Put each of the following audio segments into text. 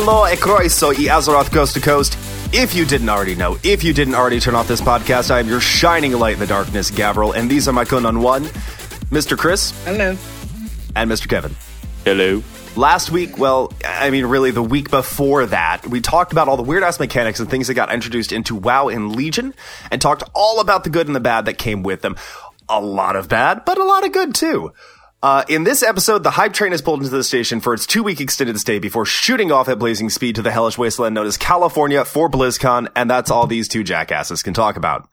Hello, Ekroiso y Azeroth Coast to Coast. If you didn't already know, if you didn't already turn off this podcast, I am your shining light in the darkness, Gavril, and these are my Kunan one, Mr. Chris Hello. and Mr. Kevin. Hello. Last week, well, I mean, really, the week before that, we talked about all the weird ass mechanics and things that got introduced into WoW and Legion, and talked all about the good and the bad that came with them. A lot of bad, but a lot of good too. Uh, in this episode, the hype train is pulled into the station for its two week extended stay before shooting off at blazing speed to the hellish wasteland known as California for BlizzCon, and that's all these two jackasses can talk about.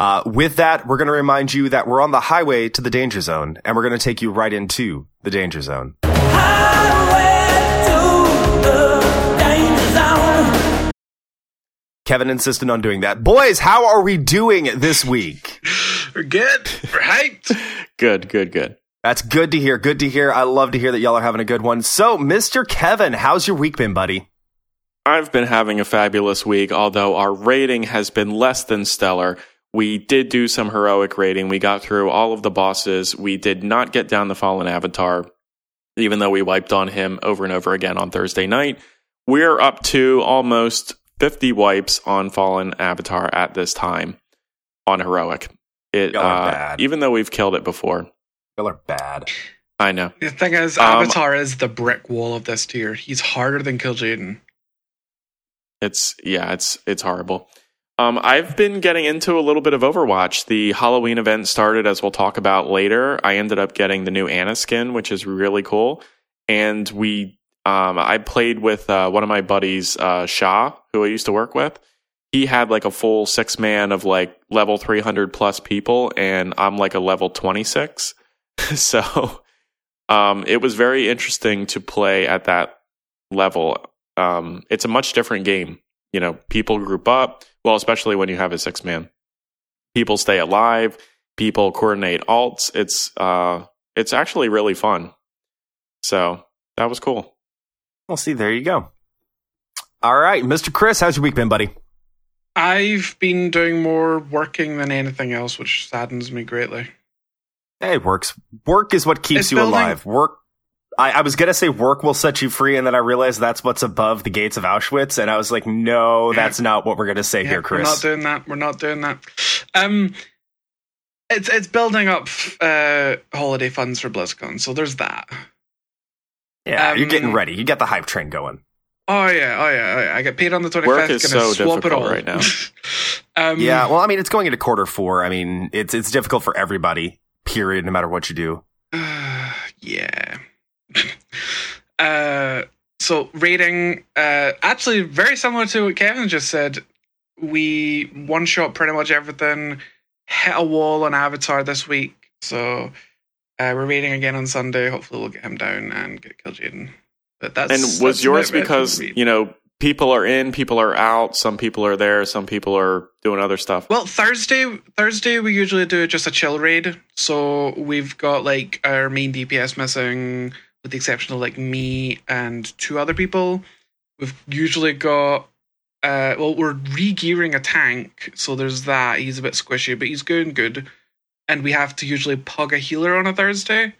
Uh, with that, we're going to remind you that we're on the highway to the danger zone, and we're going to take you right into the danger zone. Kevin insisted on doing that. Boys, how are we doing this week? We're good. We're hyped. Good, good, good. That's good to hear. Good to hear. I love to hear that y'all are having a good one. So, Mr. Kevin, how's your week been, buddy? I've been having a fabulous week, although our rating has been less than stellar. We did do some heroic rating. We got through all of the bosses. We did not get down the fallen avatar, even though we wiped on him over and over again on Thursday night. We're up to almost 50 wipes on fallen avatar at this time on heroic. It uh, bad. even though we've killed it before. Y'all are bad. I know. The thing is, Um, Avatar is the brick wall of this tier. He's harder than Kil'jaeden. It's yeah, it's it's horrible. Um, I've been getting into a little bit of Overwatch. The Halloween event started, as we'll talk about later. I ended up getting the new Ana skin, which is really cool. And we, um, I played with uh, one of my buddies, uh, Shah, who I used to work with. He had like a full six man of like level 300 plus people, and I'm like a level 26. so, um, it was very interesting to play at that level. Um, it's a much different game. You know, people group up. Well, especially when you have a six man, people stay alive. People coordinate alts. It's uh, it's actually really fun. So that was cool. Well, see, there you go. All right, Mr. Chris, how's your week been, buddy? I've been doing more working than anything else, which saddens me greatly. Hey, it works. Work is what keeps It's you building- alive. Work. I, I was gonna say work will set you free, and then I realized that's what's above the gates of Auschwitz, and I was like, no, that's not what we're gonna say Yeah, here, Chris. We're not doing that. We're not doing that. Um, it's it's building up uh holiday funds for BlizzCon, so there's that. yeah, you're um, getting ready. You got the hype train going. Oh yeah, oh yeah, oh yeah. I get paid on the twenty fifth. Work is Gonna so swap it difficult all right now. um, Yeah, well, I mean, it's going into quarter four. I mean, it's it's difficult for everybody. Period. No matter what you do. yeah. uh, so rating, uh, actually very similar to what Kevin just said. We one shot pretty much everything. Hit a wall on Avatar this week, so uh, we're rating again on Sunday. Hopefully, we'll get him down and get Kil'jaeden. But that's And that's was yours about it for because you know people are in, people are out, some people are there, some people are doing other stuff. Well, Thursday, Thursday we usually do just a chill raid. So we've got like our main DPS missing, with the exception of like me and two other people. We've usually got. Uh, well, we're re-gearing a tank, so there's that. He's a bit squishy, but he's going good. And we have to usually pug a healer on a Thursday.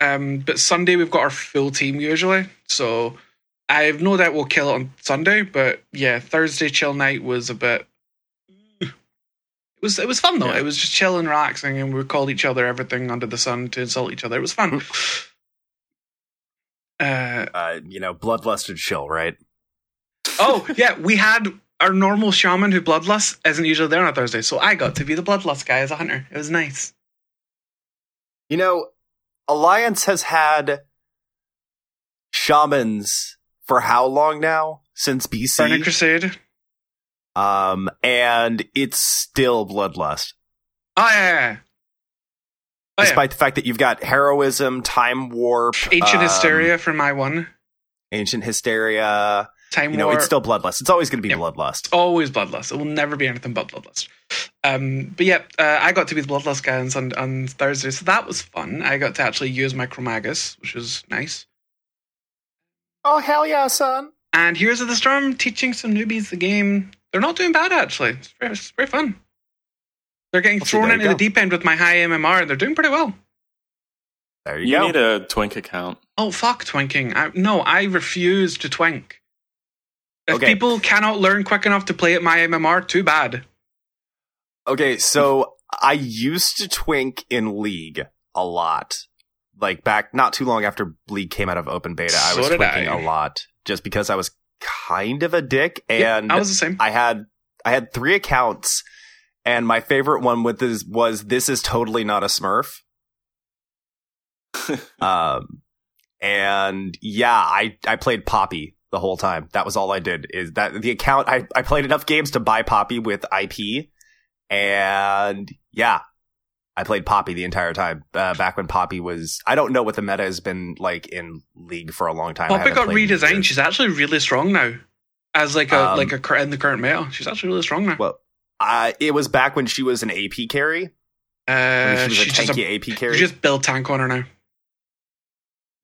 Um, but Sunday we've got our full team usually, so I have no doubt we'll kill it on Sunday. But yeah, Thursday chill night was a bit it was it was fun though. Yeah. It was just chill and relaxing, and we called each other everything under the sun to insult each other. It was fun. uh, Uh, you know, bloodlusted chill, right? oh yeah, we had our normal shaman who bloodlust isn't usually there on a Thursday, so I got to be the bloodlust guy as a hunter. It was nice. You know, Alliance has had shamans for how long now? Since BC. Burning Crusade. Um, and it's still bloodlust. Oh yeah, yeah, yeah. Oh, yeah. Despite the fact that you've got heroism, time warp, Ancient um, Hysteria for my one. ancient hysteria. Time You know, War. it's still bloodlust. It's always going to be bloodlust. always bloodlust. It will never be anything but bloodlust. Um, but yeah, uh, I got to be the bloodlust guy on, on Thursday, so that was fun. I got to actually use my Chromagus, which was nice. Oh hell yeah, son! And Heroes of the Storm teaching some newbies the game. They're not doing bad actually. It's very, it's very fun. They're getting Well, see, thrown there into the deep end with my high MMR, and they're doing pretty well. There you, You go. need a twink account. Oh fuck twinking! I, no, I refuse to twink. If Okay. people cannot learn quick enough to play at my MMR, too bad. Okay, so I used to twink in League a lot. Like back not too long after League came out of open beta, I was twinking I. a lot just because I was kind of a dick Yeah, and I was the same. I had I had three accounts and my favorite one with this was this is totally not a smurf. um and yeah, I I played Poppy the whole time. That was all I did. Is that the account I I played enough games to buy Poppy with IP and yeah, I played Poppy the entire time. Uh, back when Poppy was I don't know what the meta has been like in League for a long time. Poppy got redesigned. She's actually really strong now. As like a Um, like a in the current meta, she's actually really strong now. Well, uh, it was back when she was an AP carry. Uh, she was a just a, tanky AP carry. you just build tank on her now.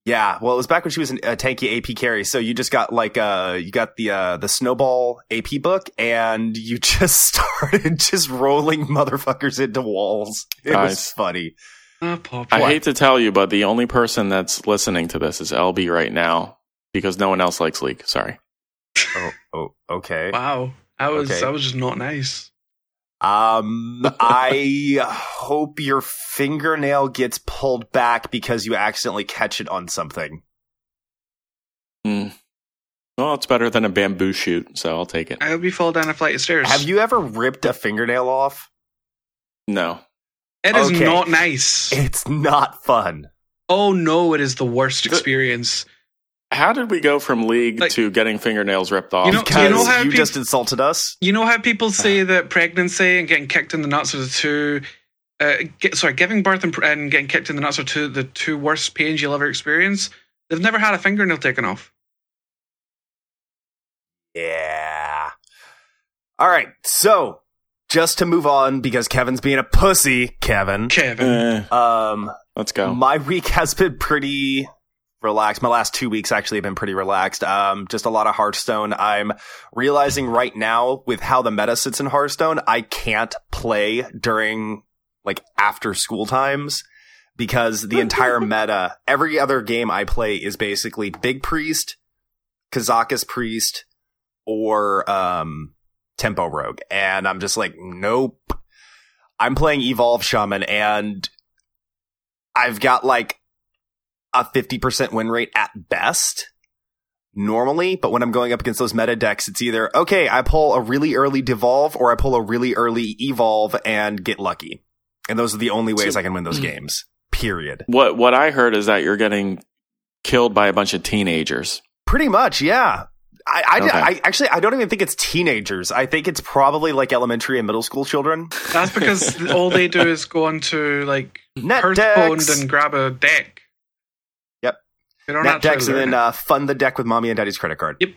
Yeah, well, it was back when she was an, a tanky AP carry. So you just got like uh, you got the uh, the snowball AP book, and you just started just rolling motherfuckers into walls. It was funny. Oh, I hate to tell you, but the only person that's listening to this is LB right now because no one else likes League. Sorry. Oh, oh, okay. Wow, that was Okay. that was just not nice. Um, I hope your fingernail gets pulled back because you accidentally catch it on something. Hmm. Well, it's better than a bamboo shoot, so I'll take it. I hope you fall down a flight of stairs. Have you ever ripped a fingernail off? No. It is Okay. not nice. It's not fun. Oh no, it is the worst The- experience. How did we go from League Like- to getting fingernails ripped off? You know- Because you know how you peop- just insulted us. You know how people say that pregnancy and getting kicked in the nuts are the two. Uh, get, sorry, giving birth and, and getting kicked in the nuts are two the two worst pains you'll ever experience. They've never had a fingernail taken off. Yeah. All right. So, just to move on because Kevin's being a pussy, Kevin. Kevin, Eh, Um, let's go. my week has been pretty relaxed. My last two weeks actually have been pretty relaxed. Um, just a lot of Hearthstone. I'm realizing right now with how the meta sits in Hearthstone, I can't play during like after school times because the entire meta, every other game I play is basically Big Priest, Kazakus Priest, or um Tempo Rogue. And I'm just like, nope. I'm playing Evolve Shaman and I've got like a 50% win rate at best normally, but when I'm going up against those meta decks, it's either, okay, I pull a really early devolve or I pull a really early evolve and get lucky. And those are the only ways So- I can win those games. Period. What what I heard is that you're getting killed by a bunch of teenagers. Pretty much, yeah. I, I, Okay. I actually I don't even think it's teenagers. I think it's probably like elementary and middle school children. that's because all they do is go onto like Net Hearthstone decks, and grab a deck. Yep. They don't net decks, and then uh, fund the deck with mommy and daddy's credit card. Yep.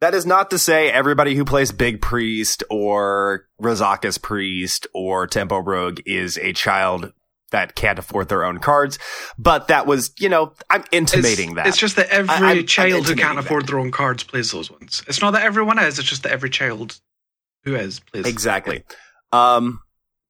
That is not to say everybody who plays Big Priest or Kazakus Priest or Tempo Rogue is a child that can't afford their own cards, but that was, you know, I'm intimating it's, that. It's just that every I- I'm- I'm child who can't afford that. their own cards plays those ones. It's not that everyone is, it's just that every child who is plays. Exactly. Um,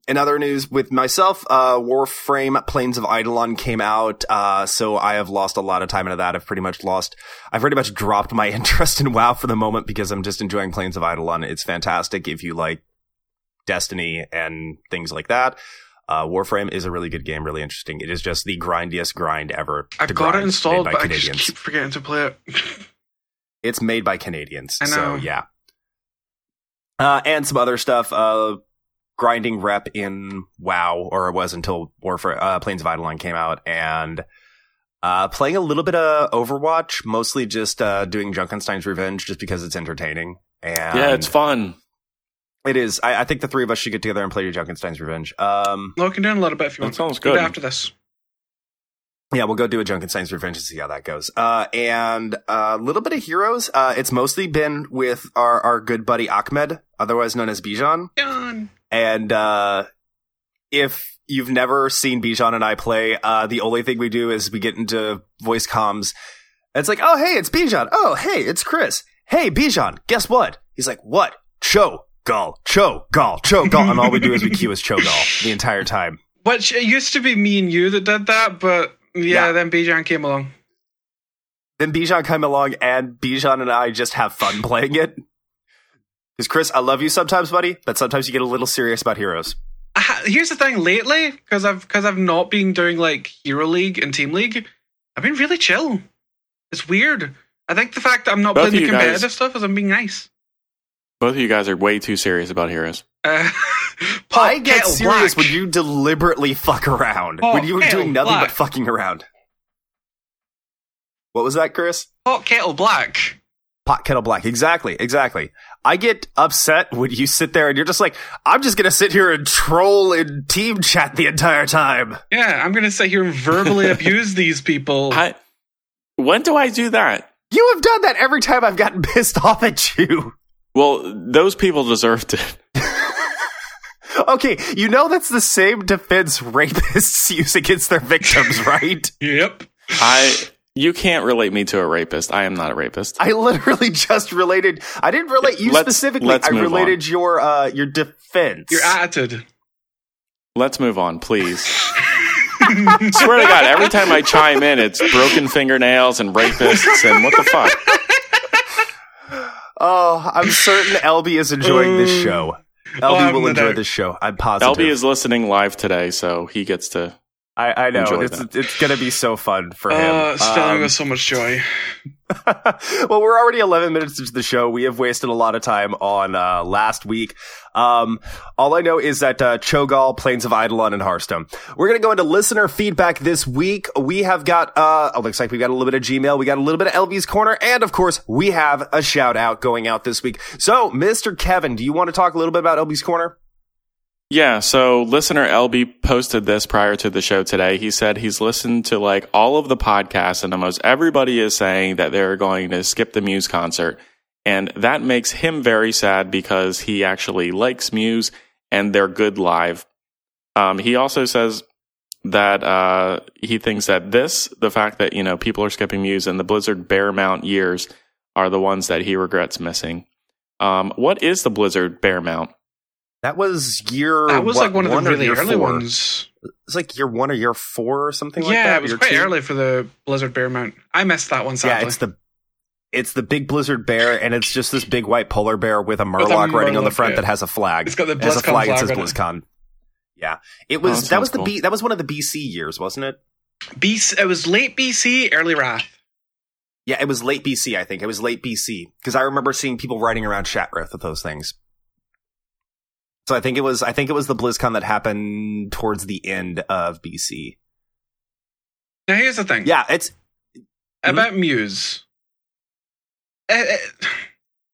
in other news with myself, uh, Warframe Plains of Eidolon came out, uh, so I have lost a lot of time into that. I've pretty much lost, I've pretty much dropped my interest in WoW for the moment because I'm just enjoying Plains of Eidolon. It's fantastic if you like Destiny and things like that. Uh, Warframe is a really good game, really interesting. It is just the grindiest grind ever. I've got it installed, but I just keep forgetting to play it. It's made by Canadians. I So yeah. Uh, and some other stuff. Uh, grinding rep in WoW, or it was until Warfare, uh, Plains of Eidolon came out, and uh, playing a little bit of Overwatch, mostly just uh, doing Junkenstein's Revenge, just because it's entertaining. And yeah, it's fun. it is. I, I think the three of us should get together and play Junkenstein's Revenge. Um, no, I can do it a little bit if you That want. sounds good. after this. Yeah, we'll go do a Junkenstein's Revenge and see how that goes. Uh, and a little bit of Heroes. Uh, it's mostly been with our, our good buddy Ahmed, otherwise known as Bijan. John. And uh, if you've never seen Bijan and I play, uh, the only thing we do is we get into voice comms. It's like, oh, hey, it's Bijan. Oh, hey, it's Chris. Hey, Bijan, guess what? He's like, what? Cho, Gal, Cho, Gal, Cho, Gal. And all we do is we cue as Cho, Gal the entire time. Which it used to be me and you that did that, but yeah, Yeah. then Bijan came along. then Bijan came along and Bijan and I just have fun playing it. Because Chris, I love you sometimes, buddy, but sometimes you get a little serious about heroes. Uh, Here's the thing lately, because I've because I've not been doing like Hero League and Team League, I've been really chill. It's weird. I think the fact that I'm not Both playing the you guys- competitive stuff is I'm being nice. Both of you guys are way too serious about heroes. Uh, Pop I get Kettle serious Black. when you deliberately fuck around. When you were doing nothing black. but fucking around. What was that, Chris? Hot Kettle Black. Pot kettle black. Exactly, exactly. I get upset when you sit there and you're just like, I'm just gonna sit here and troll in team chat the entire time. Yeah, I'm gonna sit here and verbally abuse these people. I when do I do that? You have done that every time I've gotten pissed off at you. Well, those people deserved it. Okay, you know that's the same defense rapists use against their victims, right? Yep. I you can't relate me to a rapist. I am not a rapist. I literally just related. I didn't relate you Let's- specifically. let's I move related your uh your defense. Your attitude. Let's move on, please. Swear to God, every time I chime in, it's broken fingernails and rapists and what the fuck. oh, I'm certain LB is enjoying this show. LB I'm will enjoy doubt. this show. I'm positive. LB is listening live today, so he gets to. I, I know enjoy it's that. it's gonna be so fun for him. Uh, it's filling Um, with so much joy. well, we're already 11 minutes into the show. We have wasted a lot of time on uh, last week. Um, all I know is that uh, Cho'Gall, Plains of Eidolon, and Hearthstone. We're going to go into listener feedback this week. We have got, uh, oh, looks like we got a little bit of Gmail. We got a little bit of LB's Corner. And of course, we have a shout out going out this week. So, Mr. Kevin, do you want to talk a little bit about LB's Corner? Yeah, so listener LB posted this prior to the show today. He said he's listened to like all of the podcasts, and almost everybody is saying that they're going to skip the Muse concert. And that makes him very sad because he actually likes Muse and they're good live. Um, he also says that uh, he thinks that this, the fact that, you know, people are skipping Muse and the Blizzard Bear Mount years are the ones that he regrets missing. Um, what is the Blizzard Bear Mount? That was year. That was what, like one of or the really early four? ones. It's like year one or year four or something like that. yeah, it was quite two? early for the Blizzard Bear Mount. I missed that one sadly. Yeah, it's the it's the big blizzard bear, and it's just this big white polar bear with a murloc writing on the front yeah. that has a flag. It's got the It has a BlizzCon flag that says flag. BlizzCon. Yeah, it Oh, was that that was the cool. B that was one of the BC years, wasn't it? BC, it was late BC, early Wrath. Yeah, it was late BC. I think it was late BC because I remember seeing people riding around Shattrath with those things. So I think it was I think it was the BlizzCon that happened towards the end of BC. Now here's the thing. Yeah, it's about Muse. Eh, eh,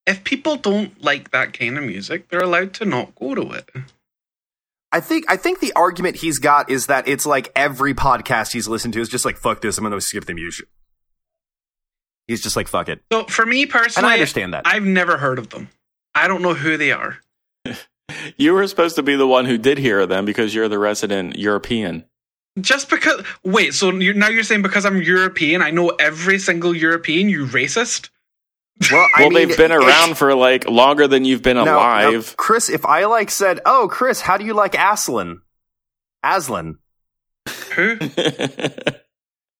If people don't like that kind of music, they're allowed to not go to it. I think I think the argument he's got is that it's like every podcast he's listened to is just like fuck this, I'm going to skip the music. He's just like fuck it, So for me and personally, I understand that. I've never heard of them. I don't know who they are. You were supposed to be the one who did hear them because you're the resident European. Just because. Wait, so you're, now you're saying because I'm European, I know every single European, you racist? well, I well, mean, they've been around for like longer than you've been no, no, alive. Chris, if I like said, "Oh, Chris, how do you like Aslan?" Aslan, Who?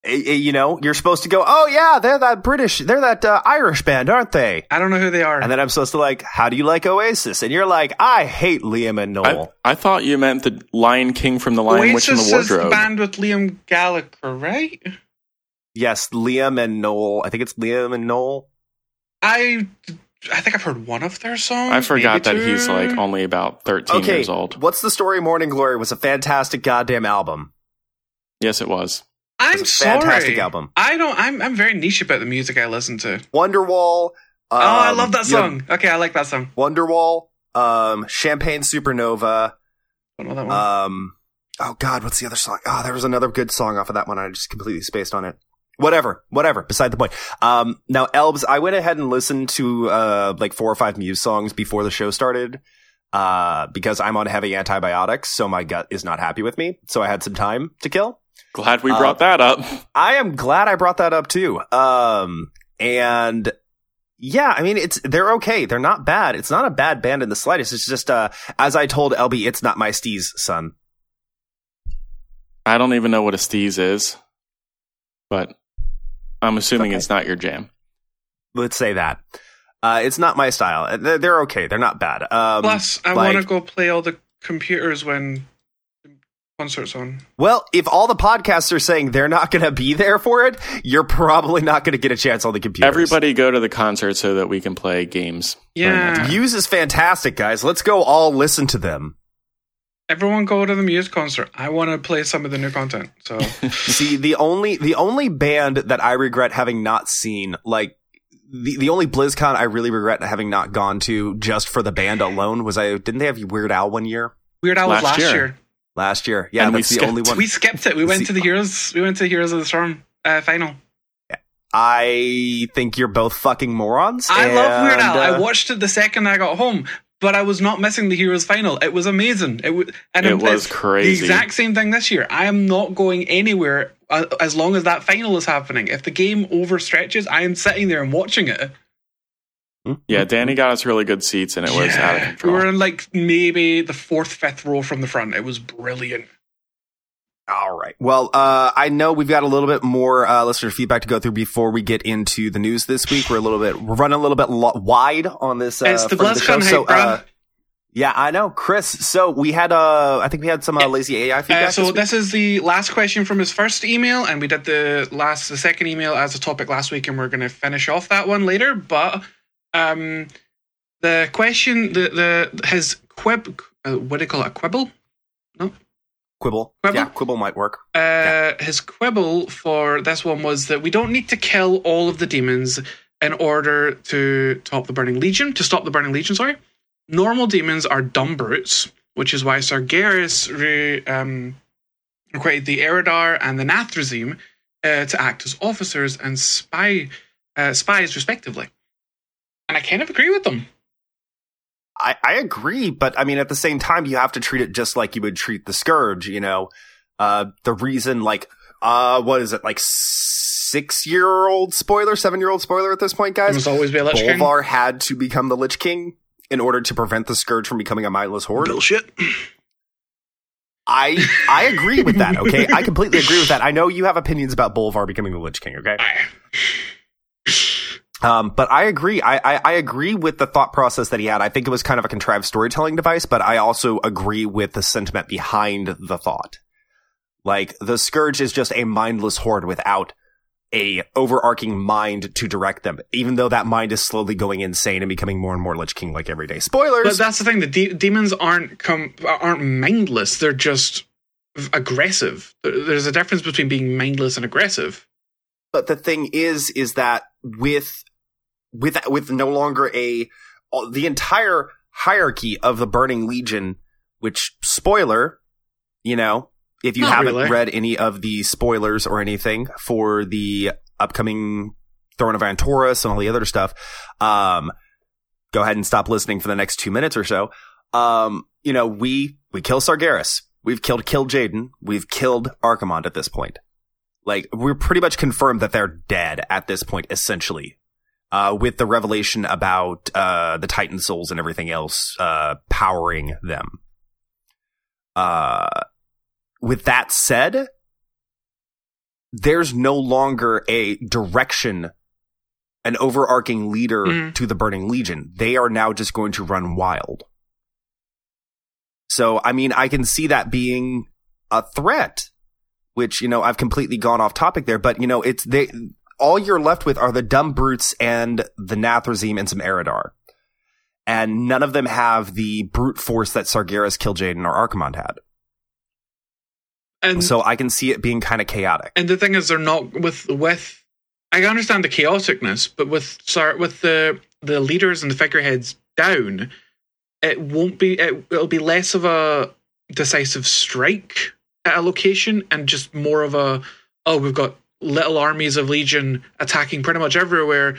Eh, eh, you know, you're supposed to go, "Oh yeah, they're that British, they're that uh, Irish band, aren't they?" I don't know who they are. And then I'm supposed to like, "How do you like Oasis?" And you're like, "I hate Liam and Noel." I thought you meant the Lion King from the Lion Witch and Oasis the is the Wardrobe. band with Liam Gallagher, right? yes, Liam and Noel. I think it's Liam and Noel. I I think I've heard one of their songs. I forgot that maybe he's like only about 13 Okay, years old. what's the story? Morning Glory was a fantastic goddamn album. Yes, it was. I'm It's a sorry. fantastic album. I don't. I'm I'm very niche about the music I listen to. Wonderwall. oh, I um, love that song. Okay, I like that song. Wonderwall. Um, Champagne Supernova. Don't know that one. Um, oh God, what's the other song? Oh, there was another good song off of that one. I just completely spaced on it. Whatever, whatever. Beside the point. Um, now Elbs, I went ahead and listened to uh like four or five Muse songs before the show started. Uh, because I'm on heavy antibiotics, so my gut is not happy with me. So I had some time to kill. Glad we Uh, brought that up. I am glad I brought that up too. Um, and yeah, I mean, it's, they're okay. They're not bad. It's not a bad band in the slightest. It's just, uh, as I told LB, it's not my Steez son. I don't even know what a steez is, but I'm assuming Okay. it's not your jam. Let's say that. Uh, it's not my style. Uh, They're, they're okay. They're not bad. Um, Plus, I like- want to go play all the computers when the concert's on. Well, if all the podcasts are saying they're not going to be there for it, you're probably not going to get a chance on the computer. Everybody go to the concert so that we can play games. Yeah. time. Views is fantastic, guys. Let's go all listen to them. Everyone go to the Muse concert. I want to play some of the new content. So See, the only the only band that I regret having not seen, like the the only BlizzCon I really regret having not gone to just for the band alone was I didn't they have Weird Al one year Weird Al was Last last year. year. Last year? Yeah, And we that's the skipped. only one. We skipped it. We went to the Heroes. We went to the Heroes of the Storm uh, final. I think you're both fucking morons. I love Weird Al. uh, I watched it the second I got home, but I was not missing the Heroes final. It was amazing. It was and It was crazy. The exact same thing this year. I am not going anywhere uh, as long as that final is happening. If the game overstretches, I am sitting there and watching it. Yeah, Danny got us really good seats and it was out of Yeah. control. We were in like maybe the fourth, fifth row from the front. It was brilliant. All right. Well, uh, I know we've got a little bit more uh, listener feedback to go through before we get into the news this week. We're a little bit we're running a little bit lo- wide on this. Uh, It's the front of show. BlizzCon So, hype, bro. uh, yeah, I know, Chris. So we had, uh, I think we had some uh, lazy AI feedback. Uh, so this week. this is the last question from his first email, and we did the last, the second email as a topic last week, and we're going to finish off that one later. But um, the question, the the his quib, uh, what do you call it? A quibble? quibble. Quibble? Yeah, quibble might work. Uh, his quibble for this one was that we don't need to kill all of the demons in order to top the Burning Legion, to stop the Burning Legion, sorry. Normal demons are dumb brutes, which is why Sargeras re, um, required the Eridar and the Nathrezim uh, to act as officers and spy uh, spies, respectively. And I kind of agree with them. I, I agree, but I mean, at the same time, you have to treat it just like you would treat the scourge. You know, uh, the reason, like, uh, what is it, like six year old spoiler, seven year old spoiler at this point, There guys? must always be a Lich King. Bolvar had to become the Lich King in order to prevent the scourge from becoming a mindless horde. Bullshit. I I agree with that. Okay, I completely agree with that. I know you have opinions about Bolvar becoming the Lich King. Okay, um, but I agree. I, I I agree with the thought process that he had. I think it was kind of a contrived storytelling device, but I also agree with the sentiment behind the thought. Like the scourge is just a mindless horde without a overarching mind to direct them. Even though that mind is slowly going insane and becoming more and more Lich King like every day. Spoilers. But that's the thing. The de- demons aren't com- aren't mindless. They're just aggressive. There's a difference between being mindless and aggressive. But the thing is, is that with with with no longer a the entire hierarchy of the Burning Legion, which spoiler, you know, if you Not haven't really. read any of the spoilers or anything for the upcoming Throne of Antorus and all the other stuff, um, go ahead and stop listening for the next two minutes or so. Um, you know, we we kill Sargeras. We've killed Kil'jaeden. We've killed Archimonde at this point. Like we're pretty much confirmed that they're dead at this point, essentially. Uh, with the revelation about uh, the Titan souls and everything else uh, powering them. Uh, with that said, there's no longer a direction, an overarching leader Mhm. to the Burning Legion. They are now just going to run wild. So, I mean, I can see that being a threat, which, you know, I've completely gone off topic there, but, you know, it's they, all you're left with are the dumb brutes and the Nathrezim and some Eridar. And none of them have the brute force that Sargeras, Kil'jaeden, or Archimonde had. And So I can see it being kind of chaotic. and the thing is, they're not with with. I understand the chaoticness, but with sorry, with the the leaders and the figureheads down, it won't be. It, it'll be less of a decisive strike at a location and just more of a oh, we've got little armies of legion attacking pretty much everywhere.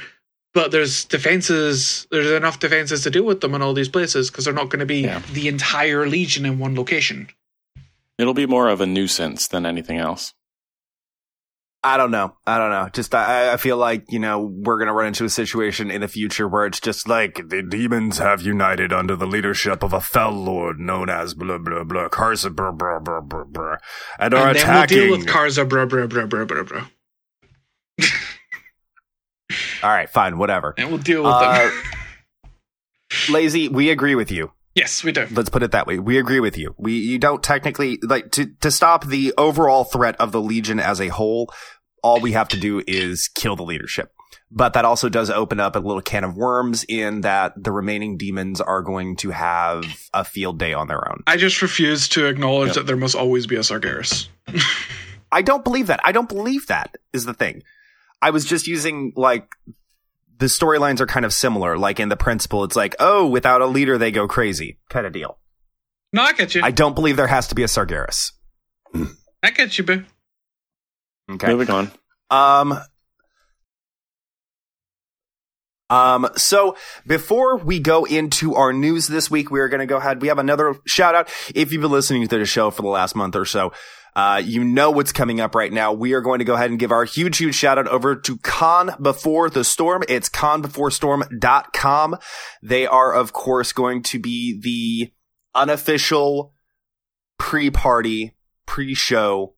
But there's defenses. There's enough defenses to deal with them in all these places because they're not going to be Yeah. the entire legion in one location. It'll be more of a nuisance than anything else. I don't know. I don't know. Just I, I feel like you know we're gonna run into a situation in the future where it's just like the demons have united under the leadership of a fell lord known as blah blah blah Karsa blah blah blah blah blah, and are attacking. and then attacking. we'll deal with Karza, bro, bro, bro, bro, bro, bro. All right, fine, whatever. And we'll deal with Uh, them. Lazy, we agree with you. Yes, we do. Let's put it that way. We agree with you. We you don't technically like to to stop the overall threat of the Legion as a whole. All we have to do is kill the leadership. But that also does open up a little can of worms in that the remaining demons are going to have a field day on their own. I just refuse to acknowledge Yep. that there must always be a Sargeras. I don't believe that. I don't believe that is the thing. I was just using like the storylines are kind of similar. Like in the principle, it's like, oh, without a leader, they go crazy kind of deal. No, I get you. I I, don't believe there has to be a Sargeras. I get you, boo. Okay. Moving on. Um, um, so before we go into our news this week, we are going to go ahead. We have another shout out. If you've been listening to the show for the last month or so, uh, you know what's coming up right now. We are going to go ahead and give our huge, huge shout out over to Con Before the Storm. It's conbeforestorm.com. They are, of course, going to be the unofficial pre-party, pre-show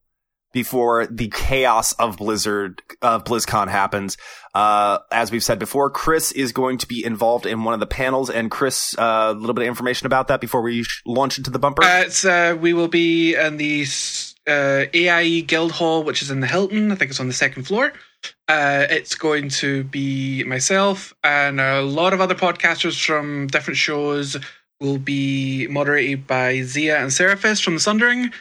before the chaos of Blizzard, of BlizzCon happens. Uh, as we've said before, Chris is going to be involved in one of the panels. And Chris, uh, a little bit of information about that before we sh- launch into the bumper. Uh, uh, we will be in the uh, AIE Guild Hall, which is in the Hilton. I think it's on the second floor. Uh, it's going to be myself and a lot of other podcasters from different shows. Will be moderated by Zia and Seraphis from the Sundering,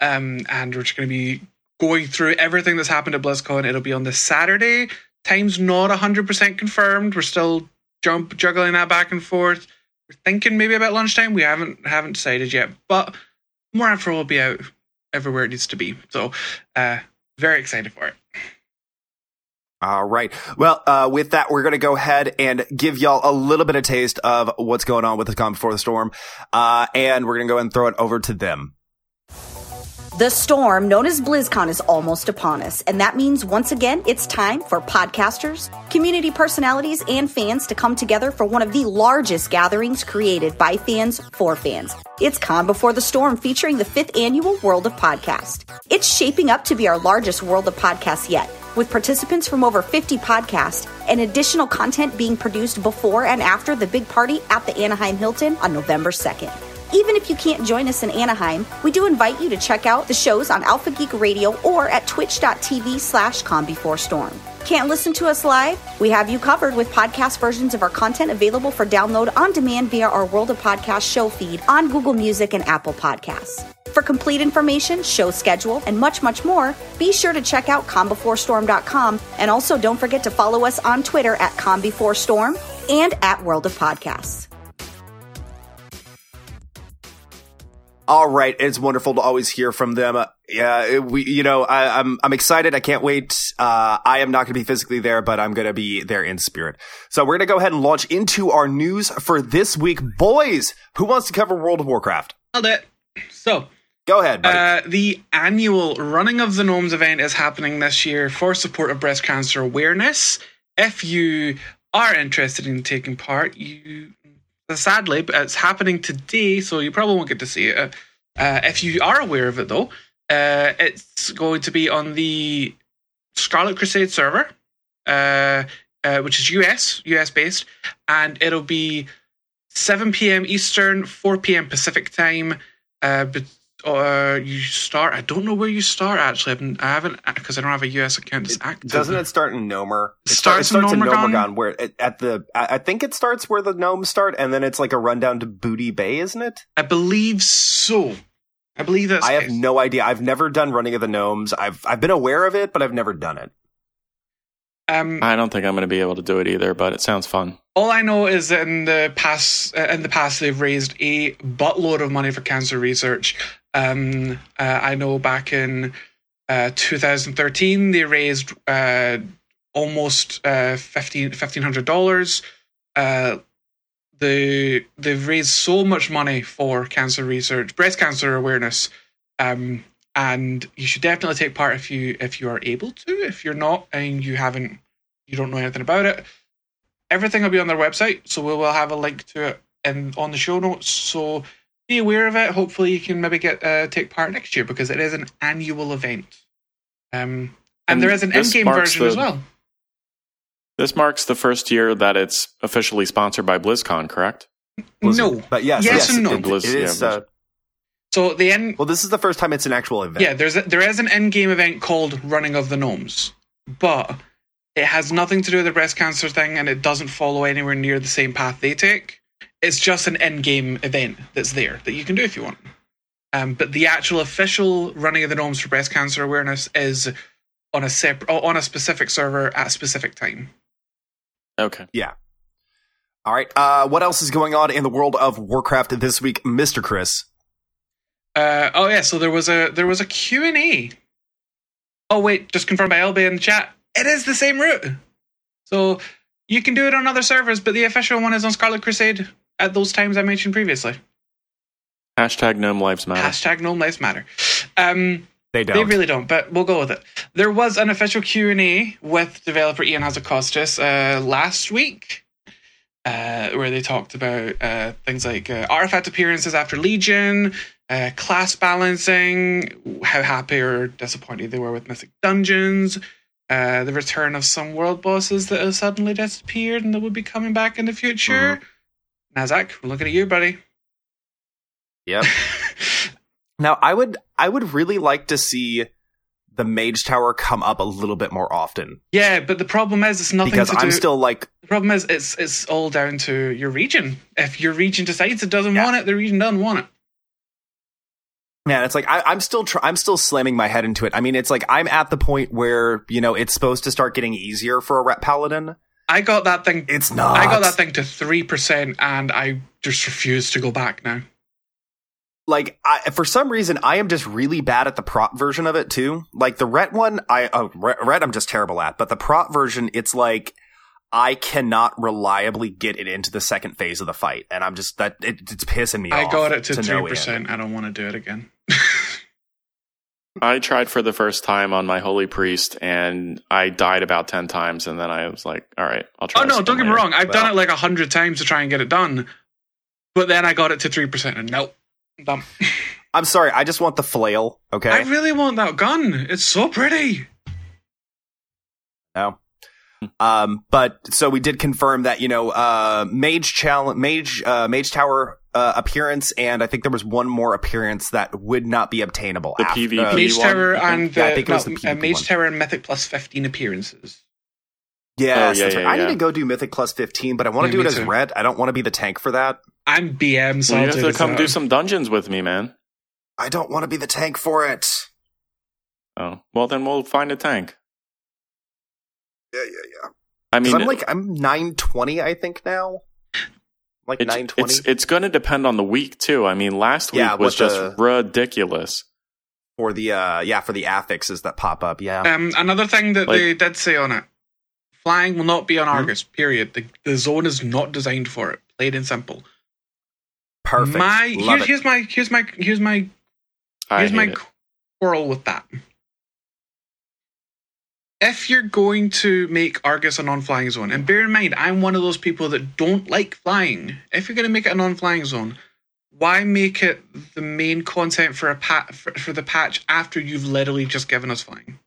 um, and we're just going to be going through everything that's happened at BlizzCon. It'll be on the Saturday. Time's not hundred percent confirmed. We're still jump juggling that back and forth. We're thinking maybe about lunchtime. We haven't haven't decided yet, but more info will be out everywhere it needs to be. So, uh, very excited for it. All right. Well, uh, with that, we're going to go ahead and give y'all a little bit of taste of what's going on with the Con Before the Storm. Uh, and we're going to go and throw it over to them. The storm, known as BlizzCon, is almost upon us, and that means once again it's time for podcasters, community personalities, and fans to come together for one of the largest gatherings created by fans for fans. It's Con Before the Storm featuring the fifth annual World of Podcast. It's shaping up to be our largest World of Podcasts yet, with participants from over 50 podcasts and additional content being produced before and after the big party at the Anaheim Hilton on November 2nd. Even if you can't join us in Anaheim, we do invite you to check out the shows on Alpha Geek Radio or at twitch.tv slash Storm. Can't listen to us live? We have you covered with podcast versions of our content available for download on demand via our World of Podcast show feed on Google Music and Apple Podcasts. For complete information, show schedule, and much, much more, be sure to check out conbeforestorm.com and also don't forget to follow us on Twitter at combeforestorm and at World of Podcasts. All right, it's wonderful to always hear from them. Uh, yeah, we, you know, I, I'm I'm excited. I can't wait. Uh, I am not going to be physically there, but I'm going to be there in spirit. So we're going to go ahead and launch into our news for this week, boys. Who wants to cover World of Warcraft? Nailed it. So, Go ahead. Uh, the annual Running of the Gnomes event is happening this year for support of breast cancer awareness. If you are interested in taking part, you sadly, but it's happening today, so you probably won't get to see it. Uh, if you are aware of it, though, uh, it's going to be on the Scarlet Crusade server, uh, uh, which is US, US based, and it'll be 7 p.m. Eastern, 4 p.m. Pacific time. Uh, but uh, you start. I don't know where you start actually. I haven't- I haven't because I don't have a US account that's active. Doesn't it start in Nomer? It, Starts start- in it starts in Gnomeregan? Gnomeregan, where it, at the I I think it starts where the gnomes start, and then it's like a rundown to Booty Bay, isn't it? I believe so. I believe that's. I have case. no idea. I've never done Running of the Gnomes. I've I've been aware of it, but I've never done it. Um, I don't think I'm going to be able to do it either, but it sounds fun. all I know is that in the past, uh, in the past, they've raised a buttload of money for cancer research. Um, uh, I know back in uh, 2013 they raised uh, almost uh, 15 $1,500. Uh, the they've raised so much money for cancer research, breast cancer awareness, um, and you should definitely take part if you if you are able to. If you're not and you haven't, you don't know anything about it, everything will be on their website, so we will have a link to it in on the show notes. So be aware of it. Hopefully, you can maybe get uh, take part next year because it is an annual event. Um, and, And there is an this in-game marks version as well. This marks the first year that it's officially sponsored by BlizzCon, correct? Blizzard. No. but yes, Yes yes, and no. it- Blizz- it is. yeah, uh, So the end. well, this is the first time it's an actual event. Yeah, there's a, there is an in-game event called Running of the Gnomes, but it has nothing to do with the breast cancer thing, and it doesn't follow anywhere near the same path they take. It's just an in-game event that's there that you can do if you want. Um, but the actual official Running of the Gnomes for breast cancer awareness is on a separate on a specific server at a specific time. Okay. Yeah. All right. Uh, what else is going on in the world of Warcraft this week, Mister Chris? Uh, oh yeah, so there was a there was a Q and A. Oh wait, just confirmed by Elby in the chat. It is the same route. So you can do it on other servers, but the official one is on Scarlet Crusade at those times I mentioned previously. Hashtag Gnome Lives Matter. Hashtag No Lives Matter. Um, They don't. they really don't, but we'll go with it. There was an official Q and A with developer Ion Hazzikostas uh, last week, uh, where they talked about uh, things like uh, artifact appearances after Legion, uh, class balancing, how happy or disappointed they were with Mythic Dungeons, uh, the return of some world bosses that have suddenly disappeared and that will be coming back in the future. Nazak, we're looking at you, buddy. Yep. Now, I would, I would really like to see the Mage Tower come up a little bit more often yeah, but the problem is it's nothing because to I'm do. still like, The problem is it's it's all down to your region. If your region decides it doesn't Yeah. want it, the region doesn't want it. man, it's like I, I'm still, tr- I'm still slamming my head into it. I mean, it's like I'm at the point where you know it's supposed to start getting easier for a Ret Paladin. I got that thing. It's not. I got that thing to three percent, and I just refuse to go back now. like I, for some reason I am just really bad at the Prot version of it too. Like the Ret one, I oh, Ret, Ret I'm just terrible at, but the Prot version, it's like I cannot reliably get it into the second phase of the fight, and I'm just that it, it's pissing me I off. got it to three end. percent. I don't want to do it again. I tried for the first time on my Holy Priest and I died about 10 times. And then I was like, all right, I'll try oh no, don't get me wrong. I've Well- done it like a hundred times to try and get it done, but then I got it to three percent, and nope. Dumb. I'm sorry, I just want the flail. Okay, I really want that gun. It's so pretty. No. Um, but so we did confirm that you know, uh, Mage challenge, Mage, uh, Mage Tower uh, appearance, and I think there was one more appearance that would not be obtainable. The after, PvP uh, Mage one, Tower I think? and Yeah, I the, think it was no, the uh, Mage one. Tower and Mythic plus fifteen appearances. Yes, Oh, yeah, that's right. yeah, I need yeah. to go do Mythic plus fifteen, but I want Yeah, to do it as too. Ret. I don't want to be the tank for that. I'm BM, so Well, you have to come do some dungeons with me, man. I don't want to be the tank for it. Oh, well, then we'll find a tank. Yeah, yeah, yeah. I mean, I'm like I'm nine twenty, I think now. Like it's, nine twenty it's, it's going to depend on the week, too. I mean, last week Yeah, was just the- ridiculous. for the uh yeah for the affixes that pop up. Yeah, Um, another thing that Like- they did say on it: flying will not be on Hmm? Argus. Period. The the zone is not designed for it. Plain and simple. perfect. My Love here's, it. here's my here's my here's my I here's hate my quarrel with that. If you're going to make Argus a non-flying zone, and bear in mind, I'm one of those people that don't like flying. If you're going to make it a non-flying zone, why make it the main content for a pa- for, for the patch after you've literally just given us flying?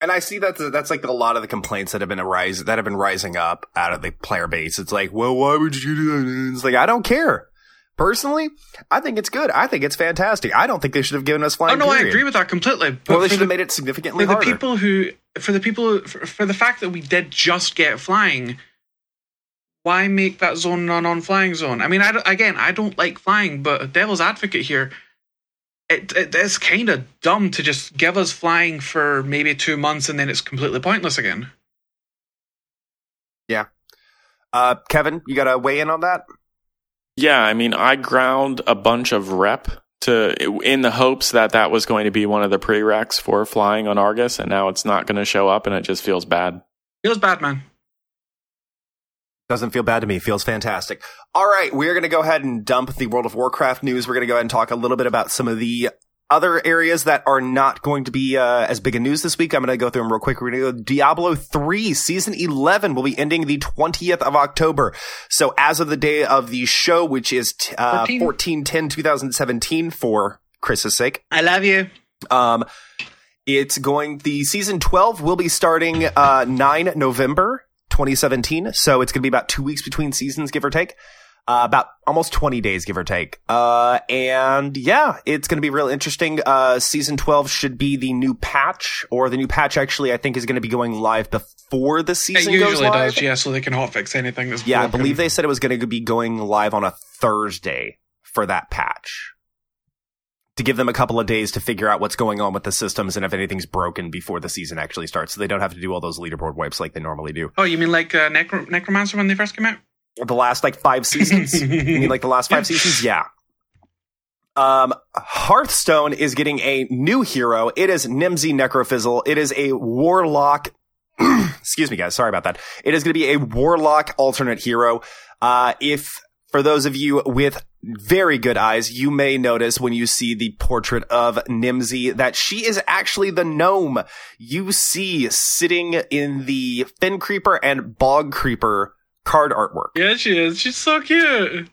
And I see that that's like a lot of the complaints that have been arise that have been rising up out of the player base. It's like, well, why would you do that? It's like I don't care. Personally, I think it's good. I think it's fantastic. I don't think they should have given us flying. oh no, I agree with that completely. But Well, they should the- have made it significantly for the people who for the people for, for the fact that we did just get flying why make that zone a non-flying zone i mean I, again i don't like flying but devil's advocate here it, it is kind of dumb to just give us flying for maybe two months and then it's completely pointless again Yeah, uh, Kevin, you got to weigh in on that. Yeah, I mean, I ground a bunch of rep to in the hopes that that was going to be one of the prereqs for flying on Argus, and now it's not going to show up, and it just feels bad. feels bad man Doesn't feel bad to me. Feels fantastic. All right, we're going to go ahead and dump the World of Warcraft news. We're going to go ahead and talk a little bit about some of the other areas that are not going to be uh, as big a news this week. I'm going to go through them real quick. We're going to go Diablo 3 season 11 will be ending the 20th of October. So as of the day of the show, which is t- uh, 14? 14 10 2017 for Chris's sake, i love you um, It's going. The season twelve will be starting uh, nine November 2017. So it's going to be about two weeks between seasons, give or take. Uh, about almost 20 days, give or take. Uh, and yeah, it's going to be real interesting. Uh, season 12 should be the new patch, or the new patch actually, I think, is going to be going live before the season goes usually does, yeah, so they can hotfix anything that's Yeah, I believe they said it was going to be going live on a Thursday for that patch. To give them a couple of days to figure out what's going on with the systems and if anything's broken before the season actually starts, so they don't have to do all those leaderboard wipes like they normally do. Oh, you mean like uh, Necro- Necromancer when they first came out? The last like five seasons, you mean like the last five seasons? Yeah. Um, Hearthstone is getting a new hero. It is Nemsy Necrofizzle. It is a warlock. excuse me, guys. Sorry about that. It is going to be a warlock alternate hero. Uh, if for those of you with very good eyes, you may notice when you see the portrait of Nemsy that she is actually the gnome you see sitting in the Fen Creeper and Bog Creeper card artwork. Yeah, she is. She's so cute.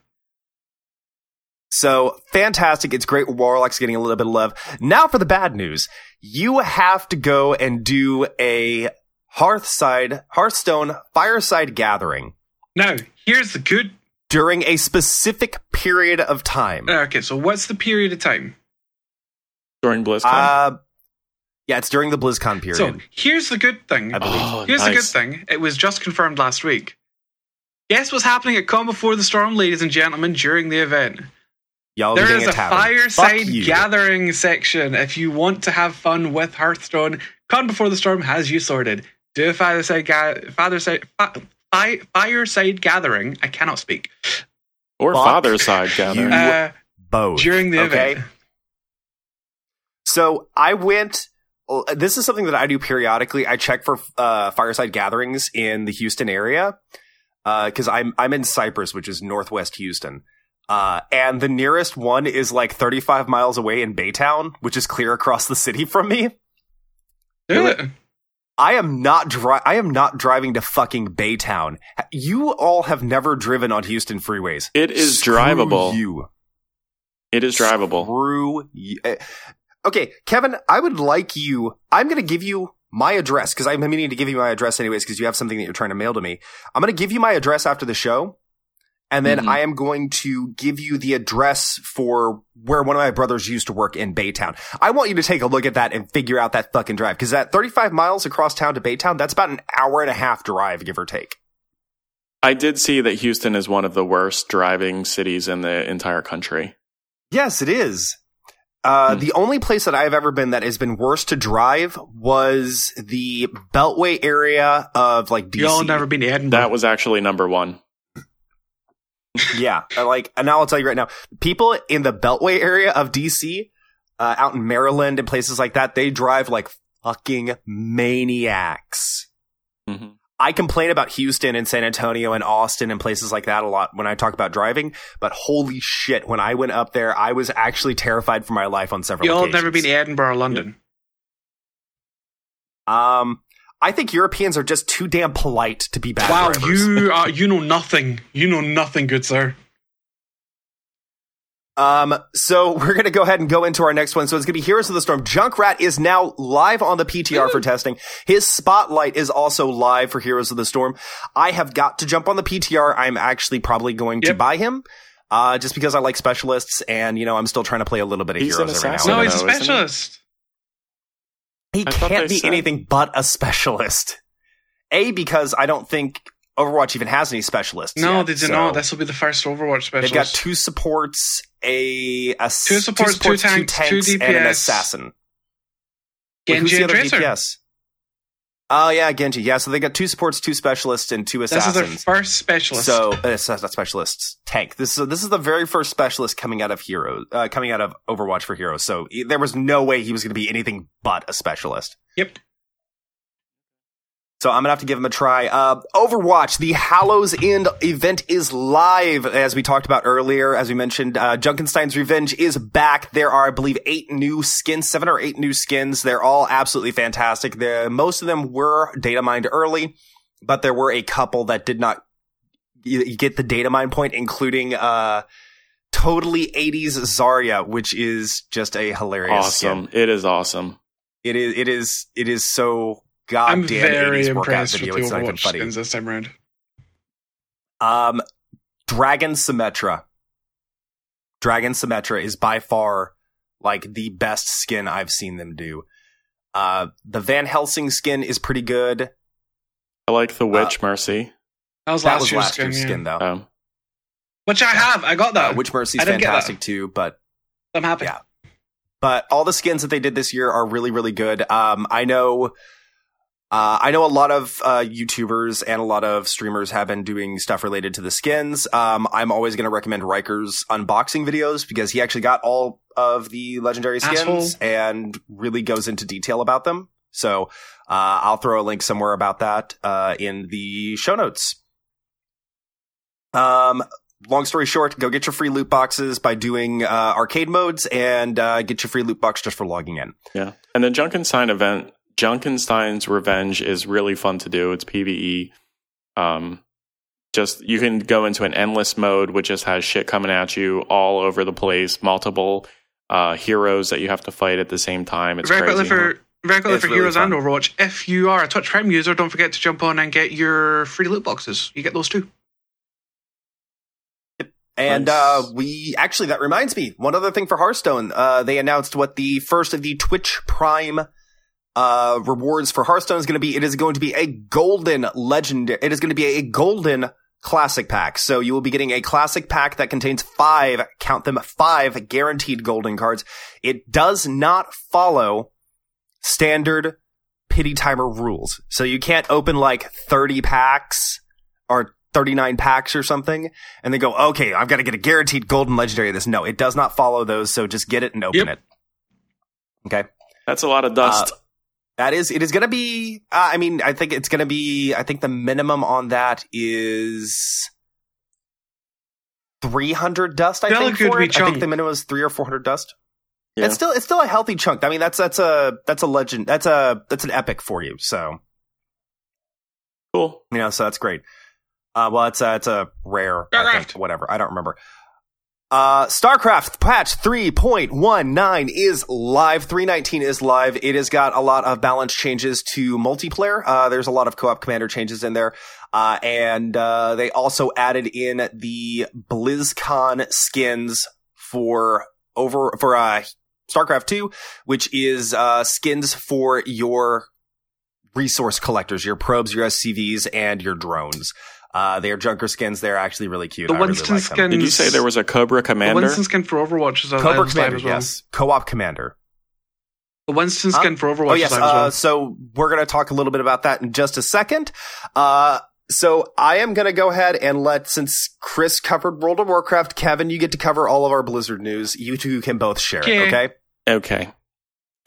So fantastic. It's great. Warlock's getting a little bit of love. Now for the bad news. You have to go and do a Hearthside, Hearthstone fireside gathering Now, here's the good. during a specific period of time. Okay, so what's the period of time? during BlizzCon. Uh, yeah, it's during the BlizzCon period. So here's the good thing. I believe. Oh, Here's the good thing. It was just confirmed last week. Guess what's happening at Con Before the Storm, ladies and gentlemen, during the event? Y'all be There getting is a fireside gathering section if you want to have fun with Hearthstone. Con Before the Storm has you sorted. Do a fireside, ga- fireside, fi- fi- fireside gathering. I cannot speak. or fuck father's side gathering. you. Uh, Both. during the okay? event. So I went. This is something that I do periodically. I check for uh, fireside gatherings in the Houston area because I'm I'm in Cypress, which is northwest Houston, uh, and the nearest one is like 35 miles away in Baytown, which is clear across the city from me. Do it. I am not dri- I am not driving to fucking Baytown. You all have never driven on Houston freeways. It is Screw drivable. You. It is drivable. Screw you. Eh, Okay, Kevin, I would like you. I'm going to give you my address because I'm meaning to give you my address anyways because you have something that you're trying to mail to me. I'm going to give you my address after the show. And then Mhm. I am going to give you the address for where one of my brothers used to work in Baytown. I want you to take a look at that and figure out that fucking drive because that 35 miles across town to Baytown, that's about an hour and a half drive, give or take. I did see that Houston is one of the worst driving cities in the entire country. Yes, it is. Uh, Hmm. The only place that I've ever been that has been worse to drive was the Beltway area of like DC. Y'all never been to Edinburgh. That was actually number one. yeah, like, and now I'll tell you right now, people in the Beltway area of DC, uh, out in Maryland and places like that, they drive like fucking maniacs. Mhm. I complain about Houston and San Antonio and Austin and places like that a lot when I talk about driving, but holy shit, when I went up there, I was actually terrified for my life on several occasions. never been to Edinburgh or London. Um, I think Europeans are just too damn polite to be bad Wow, drivers. you are you know nothing. You know nothing, good sir. Um, so we're gonna go ahead and go into our next one. So it's gonna be Heroes of the Storm. Junkrat is now live on the PTR for testing. His spotlight is also live for Heroes of the Storm. I have got to jump on the PTR. I'm actually probably going to buy him. Uh, just because I like specialists and, you know, I'm still trying to play a little bit of He's heroes an every now assassin. and No, then. he's a know, isn't he? specialist. He can't be said- anything but a specialist. A, because I don't think Overwatch even has any specialists. No, yet, they do so not. This will be the first Overwatch specialist. They've got two supports, a Two supports, two tanks, two and an DPS. assassin. Wait, Genji who's and the other Tracer. DPS? Oh yeah, Genji. Yeah, so they got two supports, two specialists, and two assassins. This is their first specialist. So uh, not specialists. Tank. This is this is the very first specialist coming out of Heroes, uh, coming out of Overwatch for Heroes. So there was no way he was going to be anything but a specialist. Yep. So I'm gonna have to give him a try. Uh, Overwatch, the Hallows End event is live, as we talked about earlier. As we mentioned, uh, Junkenstein's Revenge is back. There are, I believe, eight new skins, seven or eight new skins. They're all absolutely fantastic. The most of them were data mined early, but there were a couple that did not get the data mine point, including uh, totally 80s Zarya, which is just a hilarious skin. Awesome. It is awesome. It is it is it is so I'm very 80s workout impressed with video. the It's not even funny. skins this time around. Um, Dragon Symmetra. Dragon Symmetra is by far like the best skin I've seen them do. Uh, the Van Helsing skin is pretty good. I like the Witch Mercy. That was That last was year's last skin, year's yeah. skin though. Um, Which I have. I got that. Uh, Witch Mercy's I didn't get that. fantastic too, but I'm happy. Yeah. but all the skins that they did this year are really really good um i know uh, I know a lot of uh, YouTubers and a lot of streamers have been doing stuff related to the skins. Um, I'm always going to recommend Riker's unboxing videos because he actually got all of the legendary skins Asshole. and really goes into detail about them. So uh, I'll throw a link somewhere about that uh, in the show notes. Um, long story short, go get your free loot boxes by doing uh, arcade modes and uh, get your free loot box just for logging in. yeah. And the sign event, Junkenstein's Revenge, is really fun to do. It's PVE. Um, just you can go into an endless mode, which just has shit coming at you all over the place, multiple uh, heroes that you have to fight at the same time. It's very quickly crazy. for very quickly It's for really Heroes fun. and Overwatch. If you are a Twitch Prime user, don't forget to jump on and get your free loot boxes. You get those too. And uh, we actually, that reminds me, one other thing for Hearthstone. Uh, they announced what the first of the Twitch Prime uh, rewards for Hearthstone is going to be. It is going to be a golden legend. It is going to be a golden classic pack. So you will be getting a classic pack that contains five, count them, five guaranteed golden cards. It does not follow standard pity timer rules. So you can't open like 30 packs or 39 packs or something and then go, okay, I've got to get a guaranteed golden legendary of this. No, it does not follow those. So just get it and open Yep. it. Okay. That's a lot of dust. Uh, That is, it is going to be, uh, I mean, I think it's going to be, I think the minimum on that is 300 dust, I That'll think. For it. I think the minimum is three or 400 dust. Yeah. It's still, it's still a healthy chunk. I mean, that's, that's a, that's a legend. That's a, that's an epic for you. So, cool. you know, so that's great. Uh, well, it's a, it's a rare, I think, whatever. I don't remember. Uh, StarCraft patch 3.19 is live. 319 is live. It has got a lot of balance changes to multiplayer. Uh, there's a lot of co-op commander changes in there. Uh, and, uh, they also added in the BlizzCon skins for over, for, uh, StarCraft 2, which is, uh, skins for your resource collectors, your probes, your SCVs, and your drones. Uh, they are junker skins. They're actually really cute. The I really Winston like them. skin- Did you say there was a Cobra Commander? The Commander? Winston skin for Overwatch is on Cobra Commander, as well. yes. Co-op Commander. The Winston Huh? skin for Overwatch Oh, yes. is as Uh, well. so we're going to talk a little bit about that in just a second. Uh, so I am going to go ahead and let, since Chris covered World of Warcraft, Kevin, you get to cover all of our Blizzard news. You two can both share Okay. it, okay? Okay.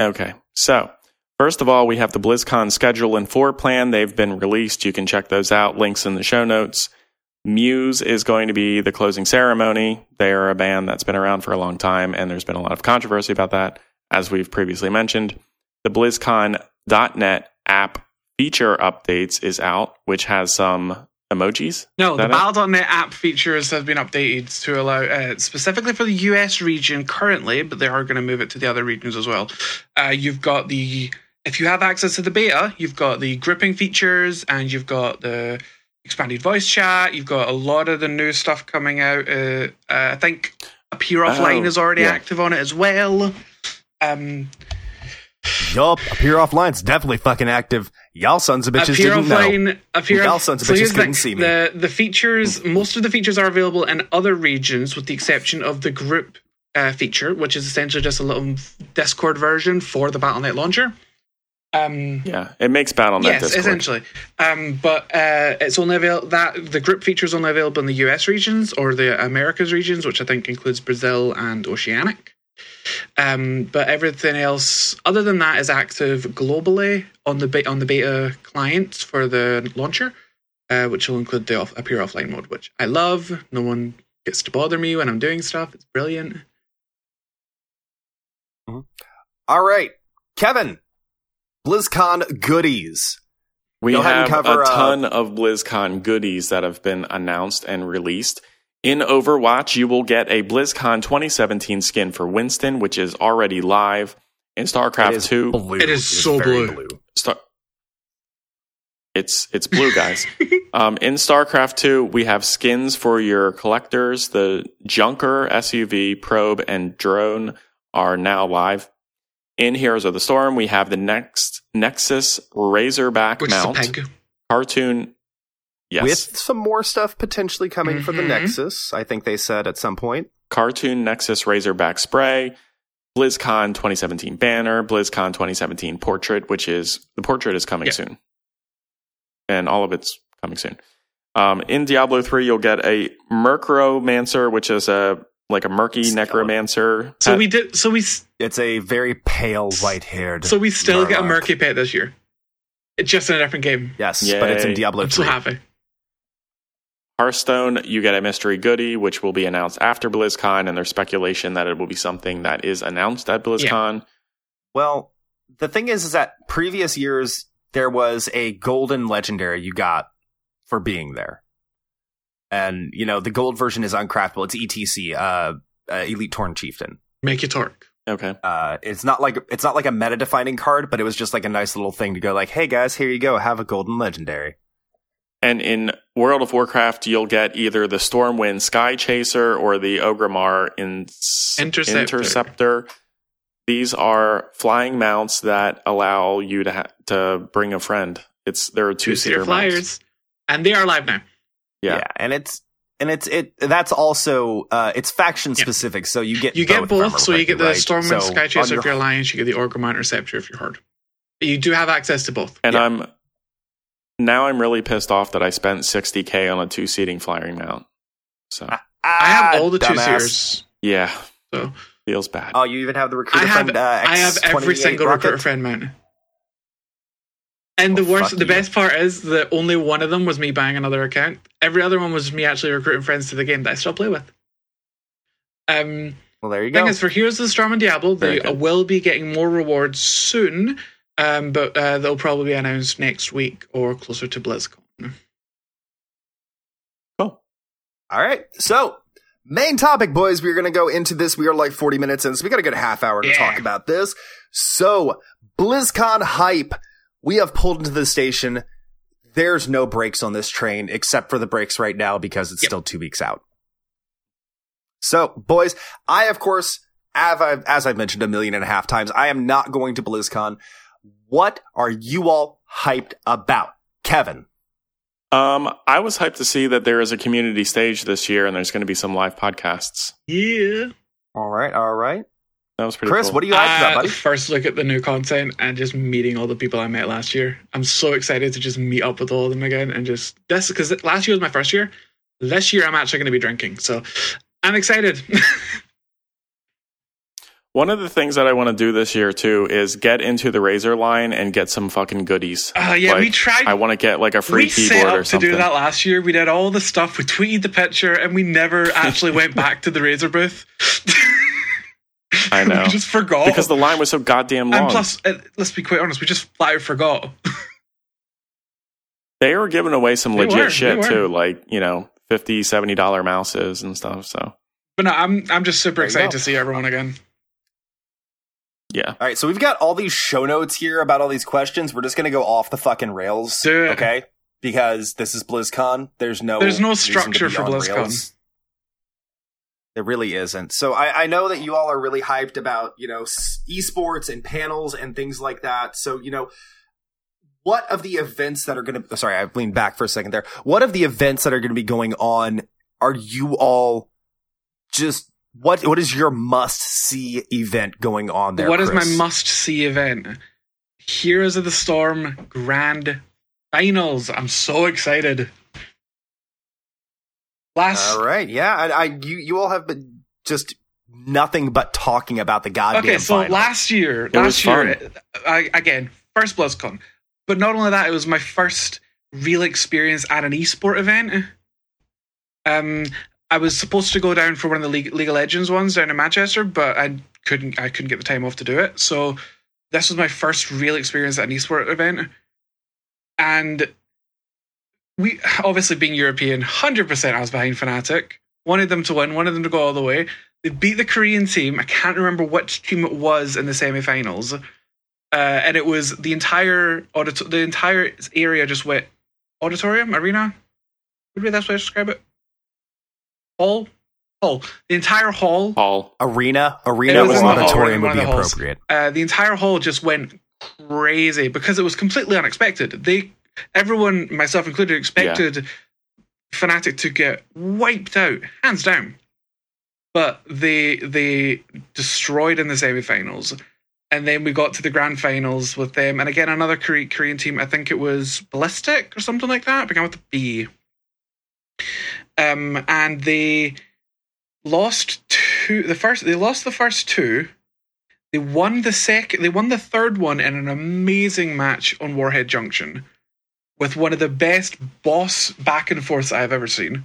Okay. So, first of all, we have the BlizzCon schedule and floor plan. They've been released. You can check those out. Links in the show notes. Muse is going to be the closing ceremony. They are a band that's been around for a long time, and there's been a lot of controversy about that, as we've previously mentioned. The BlizzCon.net app feature updates is out, which has some emojis. No, the? Battle.net app features have been updated to allow uh, specifically for the US region currently, but they are going to move it to the other regions as well. Uh, you've got the if you have access to the beta, you've got the gripping features and you've got the expanded voice chat. You've got a lot of the new stuff coming out. Uh, uh, I think Appear Offline Oh, is already yeah. active on it as well. Um, Yup. Appear Offline's definitely fucking active. Y'all sons of bitches Appear didn't know. offline, appear Y'all sons of so bitches couldn't thing, see me. The the features, most of the features are available in other regions, with the exception of the group uh, feature, which is essentially just a little Discord version for the BattleNet launcher. Um, Yeah, it makes BattleNet yes, Discord. essentially. Um, but uh, it's only available that the group feature is only available in the US regions or the Americas regions, which I think includes Brazil and Oceanic. Um, but everything else, other than that, is active globally on the be- on the beta clients for the launcher, uh, which will include the off- appear offline mode, which I love. No one gets to bother me when I'm doing stuff. It's brilliant. All right. Kevin, BlizzCon goodies. We Go ahead and have cover, a uh, ton of BlizzCon goodies that have been announced and released. In Overwatch, you will get a BlizzCon 2017 skin for Winston, which is already live. In StarCraft is two, blue. It is It so very blue. Star- it's it's blue, guys. um, in StarCraft two, we have skins for your collectors. The Junker, SCV, Probe, and Drone are now live. In Heroes of the Storm, we have the next Nexus Razorback Which mount is a peg. cartoon. Yes, With some more stuff potentially coming for the Mhm. Nexus, I think they said at some point. cartoon Nexus Razorback spray, BlizzCon 2017 banner, BlizzCon 2017 portrait, which is the portrait is coming Yeah. soon, and all of it's coming soon. Um, in Diablo 3, you'll get a Mercromancer, which is a like a murky Skeleton. necromancer. So we did. So we. It's a very pale, white-haired. So we still get a murky pet this year. It's just in a different game. Yes, but it's in Diablo I'm so 3. happy. Hearthstone, you get a mystery goodie, which will be announced after BlizzCon, and there's speculation that it will be something that is announced at BlizzCon. Well, the thing is, is that previous years there was a golden legendary you got for being there, and you know the gold version is uncraftable. It's ETC, uh, uh, Elite Tauren Chieftain. Make it torque. Okay. Uh, it's not like it's not like a meta defining card, but it was just like a nice little thing to go like, hey guys, here you go, have a golden legendary. And in World of Warcraft, you'll get either the Stormwind Sky Chaser or the Orgrimmar in- Interceptor. Interceptor. These are flying mounts that allow you to ha- to bring a friend. It's there are two seater Two-seater flyers, and they are live now. Yeah. and it's and it's it that's also uh it's faction specific, so you get You get both. if both, so you get the correctly, right? Stormwind So Sky on Chaser your- if you're Alliance, you get the Orgrimmar Interceptor if you're Horde. But you do have access to both. And Yeah. I'm now I'm really pissed off that I spent 60k on a two seating flying mount. So Ah, I have all the two dumbass. series. yeah, So feels bad. Oh, you even have the recruiter I have friend. Uh, I have every single rocket? recruiter friend mount. And the Oh, worst, the you. best part is that only one of them was me buying another account. Every other one was me actually recruiting friends to the game that I still play with. Um, Well, there you thing go. is, for Heroes of the Storm and Diablo, Very they good. will be getting more rewards soon, um, but uh, they'll probably be announced next week or closer to BlizzCon. Cool. All right. So, main topic, boys. We're going to go into this. We are like 40 minutes in, so we got a good half hour to Yeah. talk about this. So, BlizzCon hype. We have pulled into the station. There's no brakes on this train except for the brakes right now because it's Yep. still two weeks out. So, boys, I, of course, as I've, as I've mentioned a million and a half times, I am not going to BlizzCon. What are you all hyped about? Kevin. Um, I was hyped to see that there is a community stage this year, and there's going to be some live podcasts. Yeah. All right. All right. That was pretty. Cool. Chris, cool. what are you hyped about, buddy? first look at the new content and just meeting all the people I met last year. I'm so excited to just meet up with all of them again and just this because last year was my first year. This year I'm actually going to be drinking, so I'm excited. One of the things that I want to do this year too is get into the Razer line and get some fucking goodies. uh, yeah, we tried. I want to get like a free we set keyboard up or something. to do that last year. We did all the stuff. We tweeted the picture, and we never actually went back to the Razer booth. I know. we just forgot because the line was so goddamn long. and plus, uh, let's be quite honest, we just flat out forgot. they were giving away some They legit were, shit too, like you know, 50 70 dollar mouses and stuff. So But no, I'm I'm just super excited to see everyone again. yeah, All right, so we've got all these show notes here about all these questions. We're just going to go off the fucking rails, Do it. okay? Because this is BlizzCon. There's no There's no structure for on BlizzCon. There really isn't. So I, I know that you all are really hyped about you know esports and panels and things like that. So you know. What of the events that are going to, oh, sorry, I leaned back for a second there. What of the events that are going to be going on are you all just, what, what is your must see event going on there? What is my must see event? Heroes of the Storm Grand Finals. I'm so excited. Last All right, yeah, I, I you you all have been just nothing but talking about the goddamn. okay, so final. last year, was last year, fun. I, again, first BlizzCon, but not only that, it was my first real experience at an esport event. Um, I was supposed to go down for one of the League, League of Legends ones down in Manchester, but I couldn't. I couldn't get the time off to do it. So this was my first real experience at an esport event, and we obviously being European, hundred percent. I was behind Fnatic. Wanted them to win. Wanted them to go all the way. They beat the Korean team. I can't remember which team it was in the semifinals. Uh, and it was the entire audit- the entire area just went auditorium arena. Would be that's way to describe it. Hall, hall. The entire hall Hall. Arena, arena was or in hall, auditorium would be the appropriate. uh, the entire hall just went crazy because it was completely unexpected. They, everyone, myself included, expected Fnatic to get wiped out, hands down. But they they destroyed in the semifinals, and then we got to the grand finals with them, and again another Kore- Korean team. I think it was Ballistix or something like that. Began with a B. Um, and they lost two. The first they lost the first two. They won the second. They won the third one in an amazing match on Warhead Junction, with one of the best boss back and forths I've ever seen.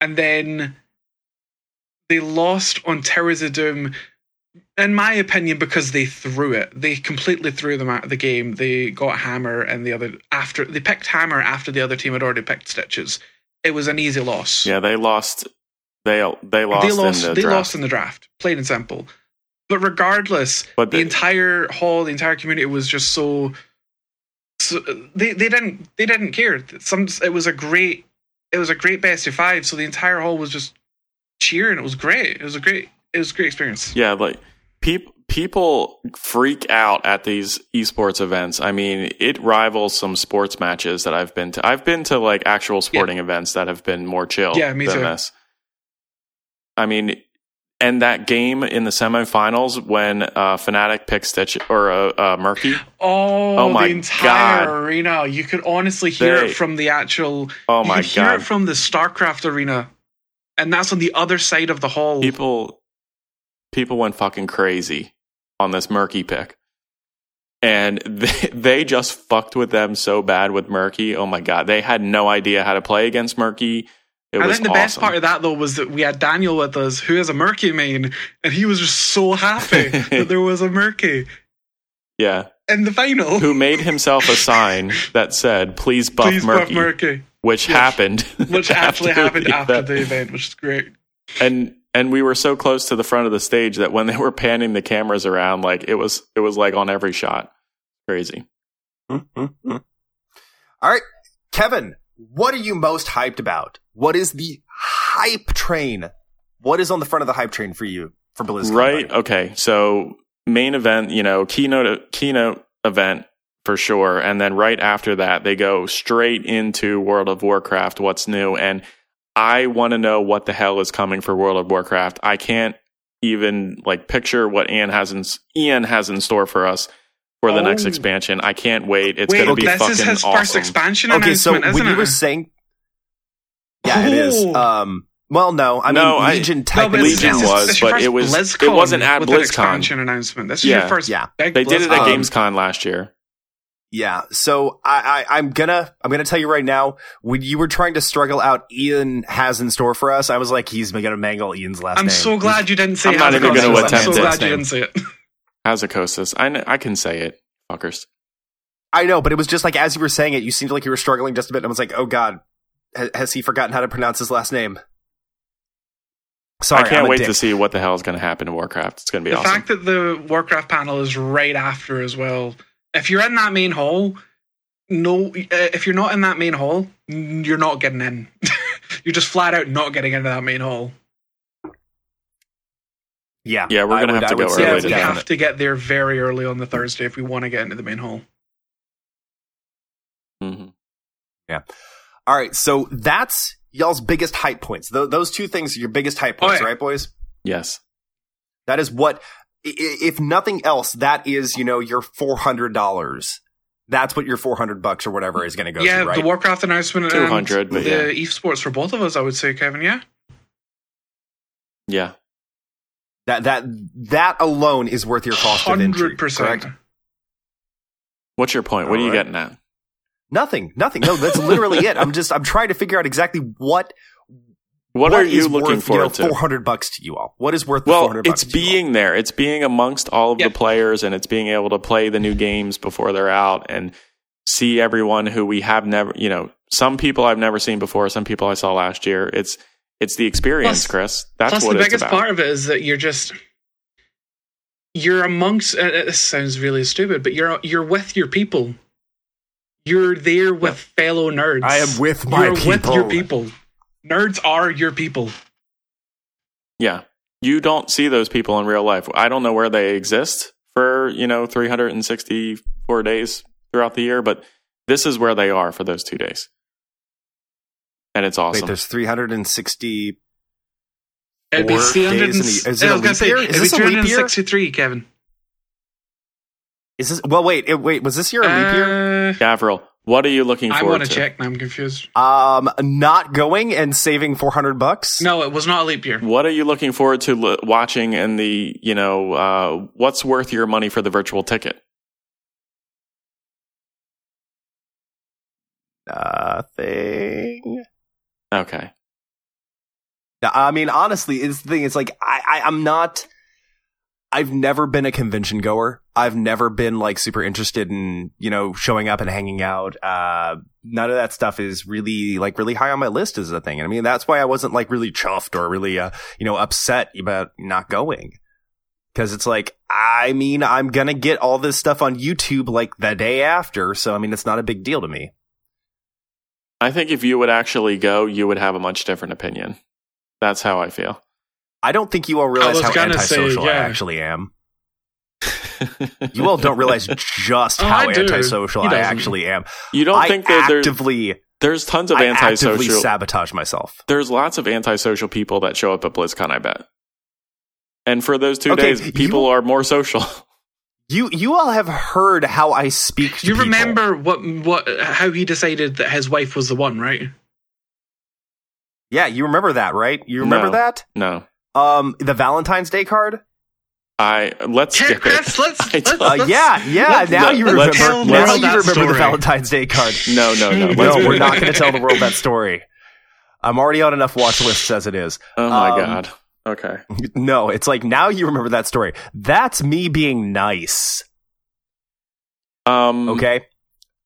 And then they lost on Towers of Doom, in my opinion, because they threw it. They completely threw them out of the game. They got Hammer and the other after they picked Hammer after the other team had already picked Stitches. It was an easy loss. Yeah, they lost. They they lost. they lost. In the they draft. lost in the draft, plain and simple. But regardless, But the, the- entire hall, the entire community was just so. So uh, they they didn't they didn't care. Some it was a great it was a great best of five. So the entire hall was just cheering. It was great. It was a great it was a great experience. Yeah, like people people freak out at these esports events. I mean, it rivals some sports matches that I've been to. I've been to like actual sporting events that have been more chill Yeah, me than too. this. I mean, and that game in the semifinals when uh, Fnatic picked Stitch or uh, uh, Murky. Oh, Oh my the entire God. arena! You could honestly hear They- it from the actual. Oh my you could hear it from the StarCraft arena, and that's on the other side of the hall. people people went fucking crazy on this murky pick and they, they just fucked with them so bad with murky oh my god they had no idea how to play against murky it I was think the awesome. best part of that though was that we had Daniel with us, who is a Murky main, and he was just so happy that there was a Murky yeah in the final. who made himself a sign that said please buff Please murky, buff Murky, which Yes. happened which actually happened the after event. the event, which is great. and and we were so close to the front of the stage that when they were panning the cameras around like it was it was like on every shot crazy Mm-hmm. All right, Kevin, what are you most hyped about? What is the hype train? What is on the front of the hype train for you for BlizzCon? Right. buddy? Okay. So main event, you know, keynote keynote event for sure, and then right after that, they go straight into World of Warcraft. What's new? And I want to know what the hell is coming for World of Warcraft. I can't even like picture what Ian has in Ian has in store for us for the next Oh. expansion. I can't wait. It's Wait, gonna be this fucking is his awesome. first expansion Okay, so announcement, when isn't you were saying, yeah, it is. Um, well, no, I No, mean I- Legion No, technically this Legion is- was, this but it was- it wasn't at with an BlizzCon. expansion announcement. This is Yeah. your first. Yeah. big They did it at BlizzCon. Gamescom last year. Yeah, so I, I I'm gonna I'm gonna tell you right now when you were trying to struggle out Ion has in store for us, I was like he's gonna mangle Ion's last I'm name. so glad you didn't say. I'm not even gonna attempt it. I'm so glad you didn't say it. Hazzikostas. I kn- I can say it, fuckers. I know, but it was just like as you were saying it, you seemed like you were struggling just a bit. And I was like, oh god, ha- has he forgotten how to pronounce his last name? Sorry, I can't I'm a wait dick. to see what the hell is going to happen to Warcraft. It's going to be the awesome. fact that the Warcraft panel is right after as well. If you're in that main hall, no, uh, if you're not in that main hall, you're not getting in. you're just flat out not getting into that main hall. Yeah, Yeah, we're I gonna would- have to I go say yeah, early we have to get there very early on the Thursday if we want to get into the main hall. Mhm. Yeah. All right, so that's y'all's biggest hype points. Th- those two things are your biggest hype points, yeah. right, boys? Yes. That is what, i- i- if nothing else, that is you know your four hundred dollars. That's what your four hundred bucks or whatever is going to go yeah, to, right? the Warcraft announcement 200, and but the yeah. esports for both of us, I would say, Kevin. Yeah, Yeah. That that that alone is worth your cost of entry. hundred percent. correct? What's your point? What are you Alright. getting at? Nothing, nothing. No, that's literally it. I'm just I'm trying to figure out exactly what What, are you is looking worth, forward you know. Four hundred bucks to you all. What is worth the Well, 400 bucks it's to you all? being there. It's being amongst all of Yep. the players and it's being able to play the new games before they're out and see everyone who we have never, you know, some people I've never seen before, some people I saw last year. It's It's the experience, Plus- Chris. That's Plus, what the it's biggest about. part of it is that you're just you're amongst. Uh, it sounds really stupid, but you're you're with your people. You're there with fellow nerds. I am with my you're with your people. people. Nerds are your people. Yeah. You don't see those people in real life. I don't know where they exist for, you know, 364 days throughout the year, but this is where they are for those two days. And it's awesome. Wait, there's 360. It'd be Four 300 days in a- is it I a was gonna say, year? it'd be a leap year? 363, Kevin. Is this? Well, wait, it- wait. Was this year a leap year? Uh, Gavril, what are you looking for? I forward want to? to check now. I'm confused. Um, not going and saving 400 bucks. No, it was not a leap year. What are you looking forward to l- watching in the, you know, uh, what's worth your money for the virtual ticket? Nothing. Okay. I mean, honestly, it's the thing. It's like I, I, I'm not. I've never been a convention goer. I've never been like super interested in you know showing up and hanging out. Uh, none of that stuff is really like really high on my list as a thing. And I mean, that's why I wasn't like really chuffed or really uh, you know upset about not going. Because it's like, I mean, I'm gonna get all this stuff on YouTube like the day after, so I mean, it's not a big deal to me. I think if you would actually go, you would have a much different opinion. That's how I feel. I don't think you all realize how gonna say, antisocial I actually am. You all don't realize just Oh, how I antisocial I actually am. you don't I think that actively, there's tons of antisocial. I actively sabotage myself. there's lots of antisocial people that show up at BlizzCon, I bet. And for those two Okay, days, people you- are more social. You you all have heard how I speak. To You people. remember what what how he decided that his wife was the one, right? Yeah, you remember that, right? You remember No. that? no. Um, the Valentine's Day card. I let's Chris, skip it. let's, I let's, don't- Uh, let's- yeah, yeah. let's- now let- you remember. now you that remember the. Valentine's Day card. No, no, no. No, Let's- we're not going to tell the world that story. I'm already on enough watch lists as it is. Oh my Um, god. Okay. No, it's like now you remember that story. That's me being nice. Um Okay.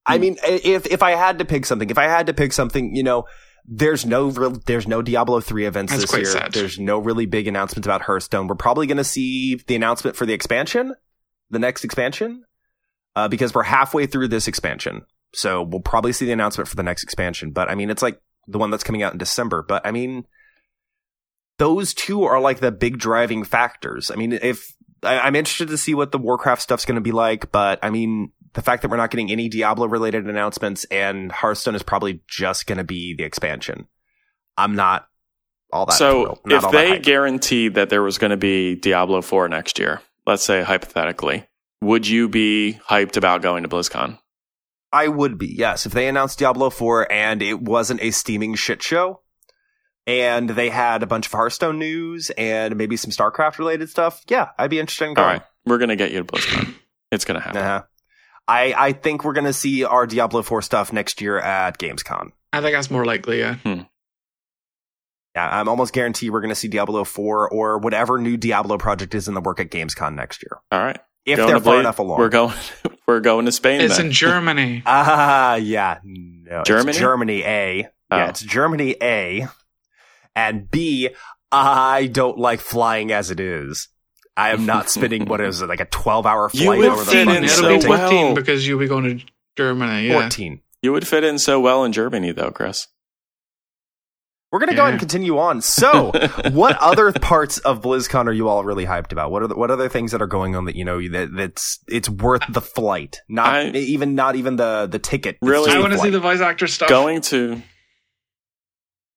I mean, if if I had to pick something, if I had to pick something, you know, there's no real, there's no Diablo three events this year. sad. There's no really big announcements about Hearthstone. We're probably going to see the announcement for the expansion, the next expansion, uh, because we're halfway through this expansion. So we'll probably see the announcement for the next expansion. But I mean, it's like the one that's coming out in December. But I mean, those two are like the big driving factors. I mean, if I, I'm interested to see what the Warcraft stuff's going to be like, but I mean, the fact that we're not getting any Diablo related announcements and Hearthstone is probably just going to be the expansion. I'm not all that. so if that they hyped. guaranteed that there was going to be Diablo 4 next year, let's say hypothetically, would you be hyped about going to BlizzCon? I would be yes if they announced Diablo 4 and it wasn't a steaming shit show. And they had a bunch of Hearthstone news and maybe some StarCraft related stuff. Yeah, I'd be interested in going. right. We're going to get you to BlizzCon. It's going to happen. Uh-huh. I, I think we're going to see our Diablo 4 stuff next year at Gamescom. I think that's more likely. Yeah. Yeah, I'm almost guarantee we're going to see Diablo 4 or whatever new Diablo project is in the work at Gamescom next year. All right. If Going they're far Bla- enough along. We're going we're going to Spain It's then. in Germany. Ah, yeah. No, it's Germany? Germany A. Oh. Yeah, it's Germany A. And B, I don't like flying as it is. I am not spending what is it, like a 12 hour flight would over the fit fucking in so be well. 15 because you'll be going to Germany. Yeah. 14. you would fit in so well in Germany though, Chris. We're going to go ahead and continue on. So, what other parts of BlizzCon are you all really hyped about? What are the, what other things that are going on that you know that that's it's worth the flight? Not I- even not even the the ticket. Really? I want to see the voice actor stuff. Going to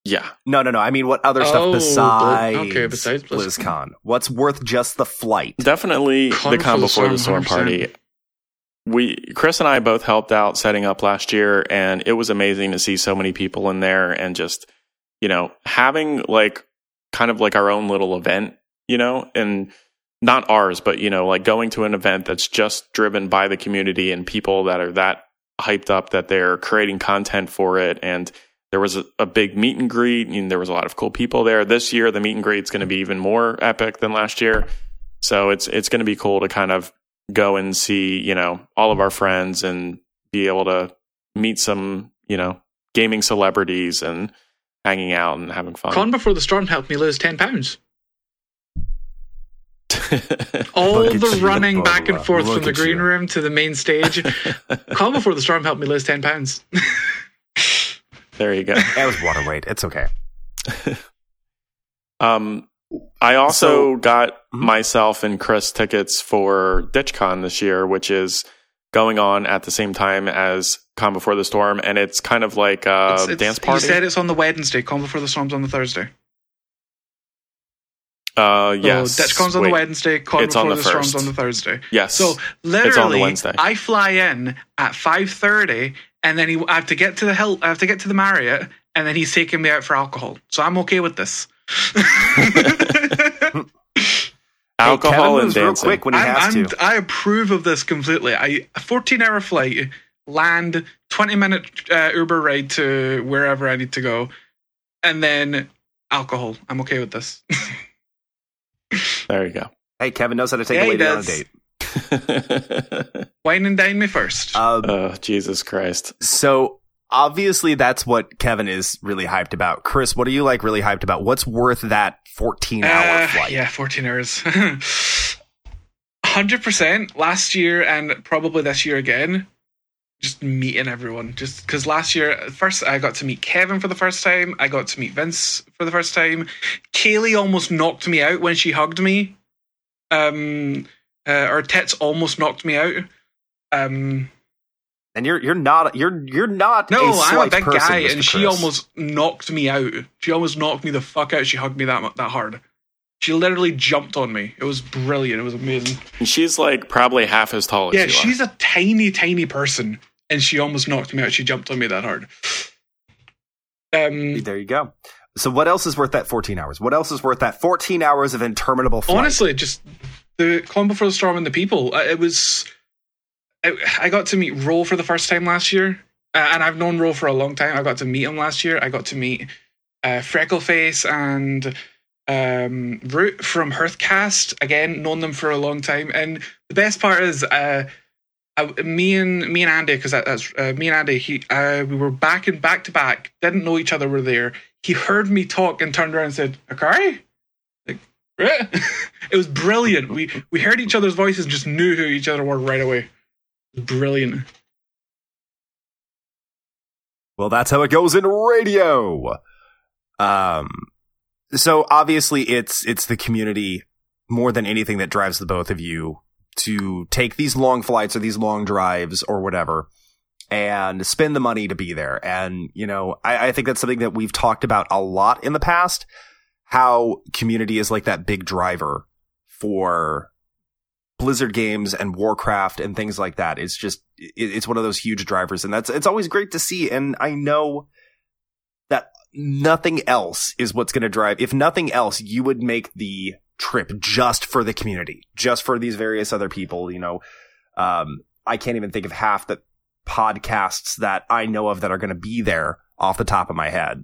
Yeah. No, no, no. I mean, what other stuff Oh, besides, okay, besides BlizzCon. BlizzCon? What's worth just the flight? Definitely Con the con before the storm, storm 100%. party. We Chris and I both helped out setting up last year and it was amazing to see so many people in there and just you know having like kind of like our own little event, you know, and not ours, but you know, like going to an event that's just driven by the community and people that are that hyped up that they're creating content for it and there was a, a big meet and greet and there was a lot of cool people there. This year the meet and greet is going to be even more epic than last year. So it's it's going to be cool to kind of go and see, you know, all of our friends and be able to meet some, you know, gaming celebrities and hanging out and having fun. Con before the storm helped me lose ten pounds. All the running back and forth Look from the green you. room to the main stage. Con before the storm helped me lose ten pounds. there you go. That was water weight. It's okay. Um, I also So- got Mhm. myself and Chris tickets for DitchCon this year, which is going on at the same time as Con Before the Storm, and it's kind of like a It's- it's- dance party. You said it's on the Wednesday. Con before the storm's on the Thursday. uh, yes. So DitchCon's on Wait. the Wednesday. Con It's before on the, the storm's on the Thursday. Yes. So on the literally. I fly in at five thirty, and then he, I have to get to the hill. I have to get to the Marriott, and then he's taking me out for alcohol. So I'm okay with this. alcohol Kevin and moves real dancing. quick when he I'm, has I'm, to. I approve of this completely. I a 14 hour flight, land, 20 minute uh, Uber ride to wherever I need to go, and then alcohol. I'm okay with this. There you go. Hey, Kevin knows how to take Yeah, a he lady on a date. Wine and dine me first. Um, oh, Jesus Christ. so obviously that's what Kevin is really hyped about. Chris, what are you like really hyped about? What's worth that 14 hour Uh, flight? Yeah, 14 hours. 100% last year and probably this year again. Just meeting everyone. Just because last year, first I got to meet Kevin for the first time. I got to meet Vince for the first time. Kaylee almost knocked me out when she hugged me. Um, uh, her tits almost knocked me out. Um, And you're you're not you're you're not no, a I'm a slight big person, guy, Mr. and she almost knocked me out. She almost knocked me the fuck out. She hugged me that that hard. She literally jumped on me. It was brilliant. It was amazing. And she's like probably half as tall as Yeah, you Yeah, she's are. a tiny, tiny person, and she almost knocked me out. She jumped on me that hard. Um, There you go. So what else is worth that 14 hours? What else is worth that 14 hours of interminable flight? honestly, just the Con Before the Storm and the people. Uh, It was. I, I got to meet Roll for the first time last year, uh, and I've known Roll for a long time. I got to meet him last year. I got to meet uh, Freckleface and um, Root from Hearthcast. Again, known them for a long time. And the best part is, uh, I, me and me and Andy, because that, that's uh, me and Andy. He, uh, we were back and back to back. Didn't know each other were there. He heard me talk and turned around and said, "Akari." "Right?" it was brilliant. We we heard each other's voices and just knew who each other were right away. Brilliant. Well, that's how it goes in radio. Um, so obviously it's, it's the community more than anything that drives the both of you to take these long flights or these long drives or whatever and spend the money to be there. And, you know, I, I think that's something that we've talked about a lot in the past, how community is like that big driver for Blizzard games and Warcraft and things like that. It's just it, it's one of those huge drivers, and that's it's always great to see. And I know that nothing else is what's going to drive. If nothing else, you would make the trip just for the community, just for these various other people. You know, um, I can't even think of half the podcasts that I know of that are going to be there off the top of my head.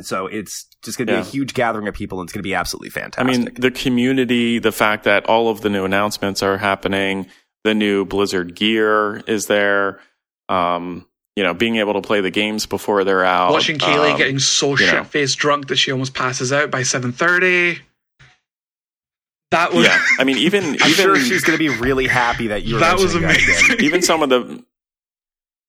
So it's just going to be Yeah. a huge gathering of people, and it's going to be absolutely fantastic. I mean, the community, the fact that all of the new announcements are happening, the new Blizzard gear is there. Um, you know, being able to play the games before they're out. Watching Kaylee um, getting so you shit faced drunk that she almost passes out by seven thirty. That was Yeah, I mean, even I'm even sure she's going to be really happy that you. That was mentioning that amazing. even some of the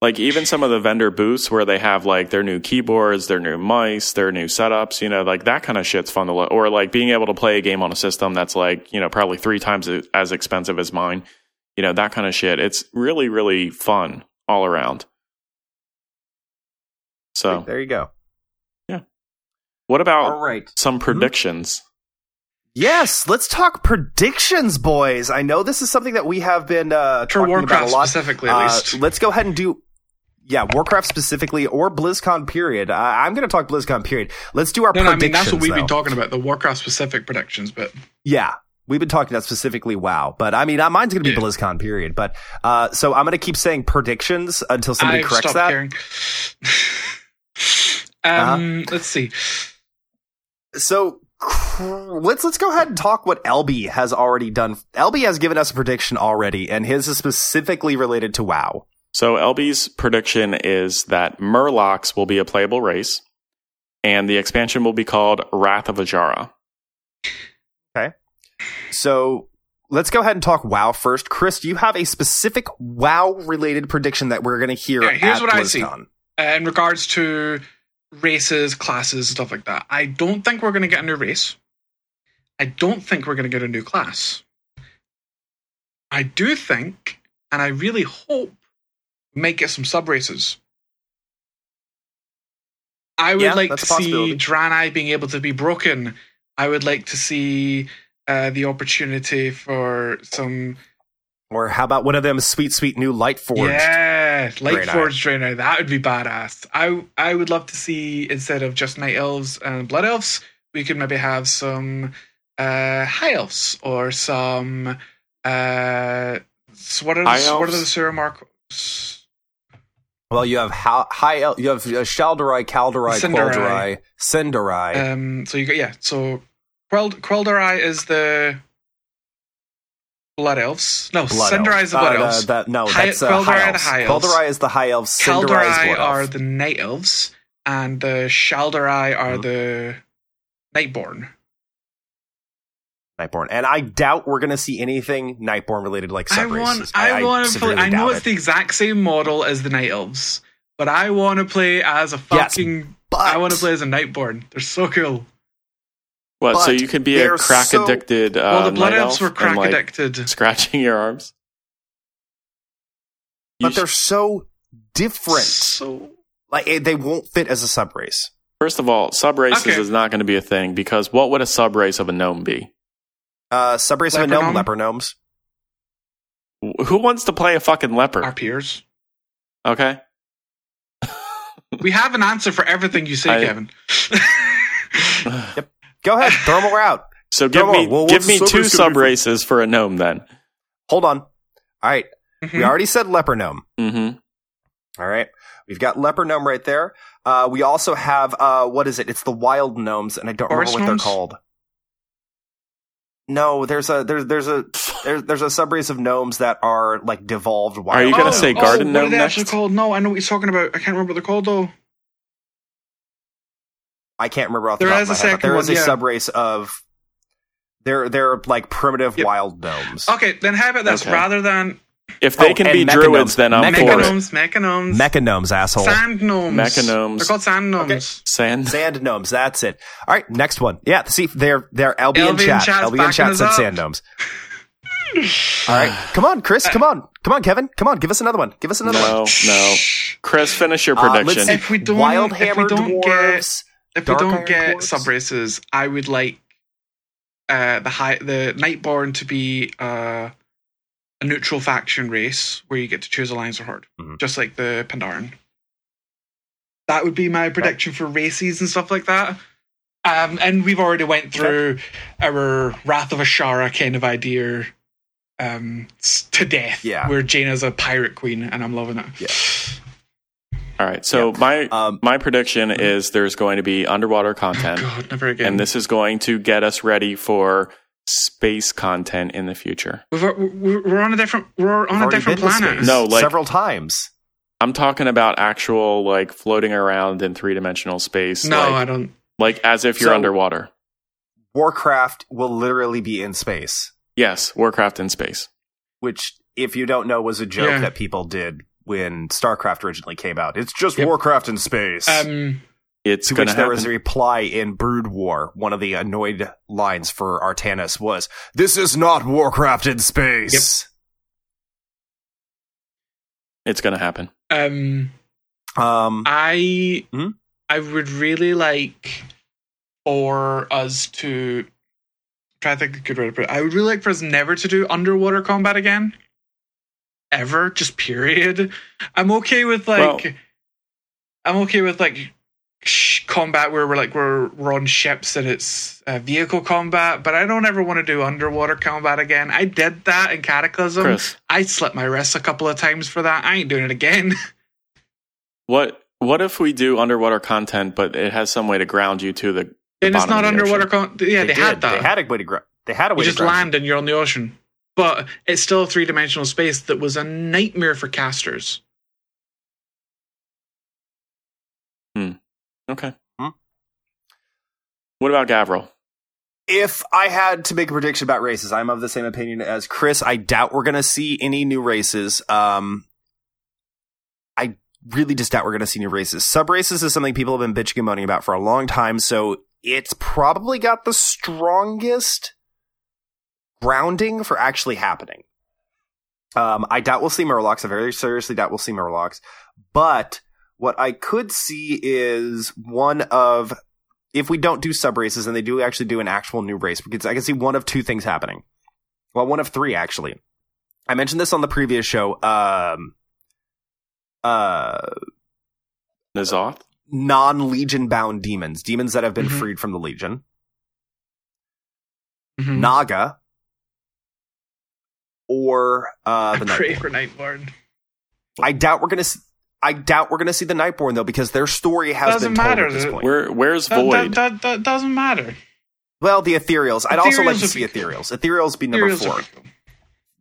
like even some of the vendor booths where they have like their new keyboards, their new mice, their new setups, you know, like that kind of shit's fun to look. Or like being able to play a game on a system that's like you know probably three times as expensive as mine, you know, that kind of shit. It's really really fun all around. So, there you go. Yeah. What about All right. some predictions? Yes, let's talk predictions, boys. I know this is something that we have been uh, talking Warcraft about a lot. specifically, at Uh, least. let's go ahead and do. Yeah, Warcraft specifically, or BlizzCon period. Uh, I'm going to talk BlizzCon period. Let's do our No, no, I mean predictions. that's what we've though. been talking about the Warcraft specific predictions, but Yeah, we've been talking about specifically WoW, but I mean, uh, mine's going to be Yeah. BlizzCon period. But uh, so I'm going to keep saying predictions until somebody I've corrects that. caring. Uh-huh. um, let's see. So let's let's go ahead and talk what LB has already done. LB has given us a prediction already, and his is specifically related to WoW. So LB's prediction is that Murlocs will be a playable race. and the expansion will be called Wrath of Azshara. Okay. So let's go ahead and talk WoW first. Chris, do you have a specific WoW related prediction that we're going to hear? Yeah, here's at what I see. Uh, in regards to races, classes, stuff like that. I don't think we're going to get a new race. I don't think we're going to get a new class. I do think, and I really hope, we might get some sub races. I would Yeah, like to see possibility. Draenei being able to be broken. I would like to see uh, the opportunity for some Or how about one of them sweet, sweet new Light Forged? yeah, Light Draenei. Forge Draenei. That would be badass. I I would love to see instead of just night elves and blood elves, we could maybe have some uh high elves or some uh so what are the, what are the Suramar Well, you have ha- high, el- you have uh, Shal'dorei, Kaldorei, Sin'dorei. Quel'dorei, Sin'dorei. um so you got yeah, so Queld Quel'dorei is the blood elves. No, Blood Sin'dorei elves. is the blood Uh, elves. the- no, High- that's uh, high are the elves. high elves. Is the high elves. Kaldorei are elf. the night elves, and the Shal'dorei are Mhm. the Nightborne. Nightborne. And I doubt we're going to see anything Nightborne related like I sub want, races. I, want to play. I know it's it. the exact same model as the Night Elves, but I want to play as a Yes, fucking. but I want to play as a Nightborne. They're so cool. What? So you could be a crack so- addicted. Uh, well, the Blood Elves elf were and, crack like, addicted. scratching your arms. You But they're so different. So Like eh, they won't fit as a sub race. First of all, sub races Okay. is not going to be a thing because what would a sub race of a gnome be? Uh, sub race of a gnome, gnome? leper gnomes. Who wants to play a fucking leper? our peers. Okay. We have an answer for everything you say, I- Kevin. Go ahead, throw them out. So give Come me on, well, give me two sub races for a gnome then. Hold on. All right, Mhm. we already said leper gnome. Mm-hmm. All right, we've got leper gnome right there. Uh, we also have uh, what is it? It's the wild gnomes, and I don't Forest remember what gnomes? they're called. No, there's a there's there's a there's there's a subrace of gnomes that are like devolved wild. Are you gonna Oh, say oh, garden oh, What are they next? actually called? No, I know what you're talking about. I can't remember what they're called though. I can't remember off the There top is of my a head, but there a one, subrace of they're they're like primitive Yep. wild gnomes. Okay, then how about this? Okay. Rather than If they Oh, can be mecha druids, then I'm Mecha for it. gnomes. mechagnomes, mechagnomes, Mecha gnomes, asshole. sand gnomes, Mechagnomes. They're called sand gnomes. Sand. Sand gnomes. That's it. All right, next one. Yeah, see, they're they're LB in chat. chat's LB in chat said up. sand gnomes. All right, come on, Chris. Come on, come on, Kevin. Come on, give us another one. Give us another one. No, no. Chris, finish your Uh, let's prediction. see. If we don't- Wild if we don't get- If we don't get Dwarves? sub races, I would like uh, the high the Nightborne to be uh, a neutral faction race where you get to choose alliance or horde, Mhm. just like the Pandaren. That would be my prediction for races and stuff like that. Um, and we've already went through our Wrath of Azshara kind of idea um, to death. Yeah. where Jaina's a pirate queen, and I'm loving it. Yeah. All right. So my Um, my prediction is there's going to be underwater content, God, never again. and this is going to get us ready for space content in the future. We've, we're, we're on a different we're we've on a different planet. space No, like- several times. I'm talking about actual like floating around in three dimensional space. No, like, I don't. like as if you're So- underwater. Warcraft will literally be in space, Yes, Warcraft in space. which, if you don't know, was a joke Yeah. that people did when StarCraft originally came out. It's just Yep. Warcraft in space. Um, It's to going which to there happen. was a reply in Brood War. One of the annoyed lines for Artanis was, "This is not Warcraft in space." it's going to happen. um, Um, I Mhm. I would really like for us to try to think of a good way to put it. I would really like for us never to do underwater combat again. Ever, just period. I'm okay with like Well- I'm okay with like sh- combat where we're like we're we're on ships and it's uh, vehicle combat, but I don't ever want to do underwater combat again. I did that in Cataclysm. Chris, I slipped my wrists a couple of times for that. I ain't doing it again. what what if we do underwater content, but it has some way to ground you to the? the and it's not the underwater. ocean? Con- yeah, they, had that. They had a way to grow. They had a way you to just ground land and you're on the ocean. But it's still a three dimensional space that was a nightmare for casters. Okay. What about Gavriil? If I had to make a prediction about races, I'm of the same opinion as Chris. I doubt we're going to see any new races. Um, I really just doubt we're going to see new races. Sub races is something people have been bitching and moaning about for a long time, so it's probably got the strongest grounding for actually happening. Um, I doubt we'll see Murlocs. I very seriously doubt we'll see Murlocs. But what I could see is one of if we don't do sub races and they do actually do an actual new race, because I can see one of two things happening. Well, one of three actually. I mentioned this on the previous show. Um, uh, N'Zoth? non Legion bound demons, demons that have been Mhm. freed from the Legion. Mhm. Naga, or uh, the I pray Nightborne. for Nightborne. I doubt we're gonna. S- I doubt we're gonna see the Nightborne though, because their story has Doesn't been told matter, at this point. Where where's That, Void? that, that, that doesn't matter. well, the Ethereals. I'd also like to see be cool. Ethereals. Ethereals be number Heroes four. are cool.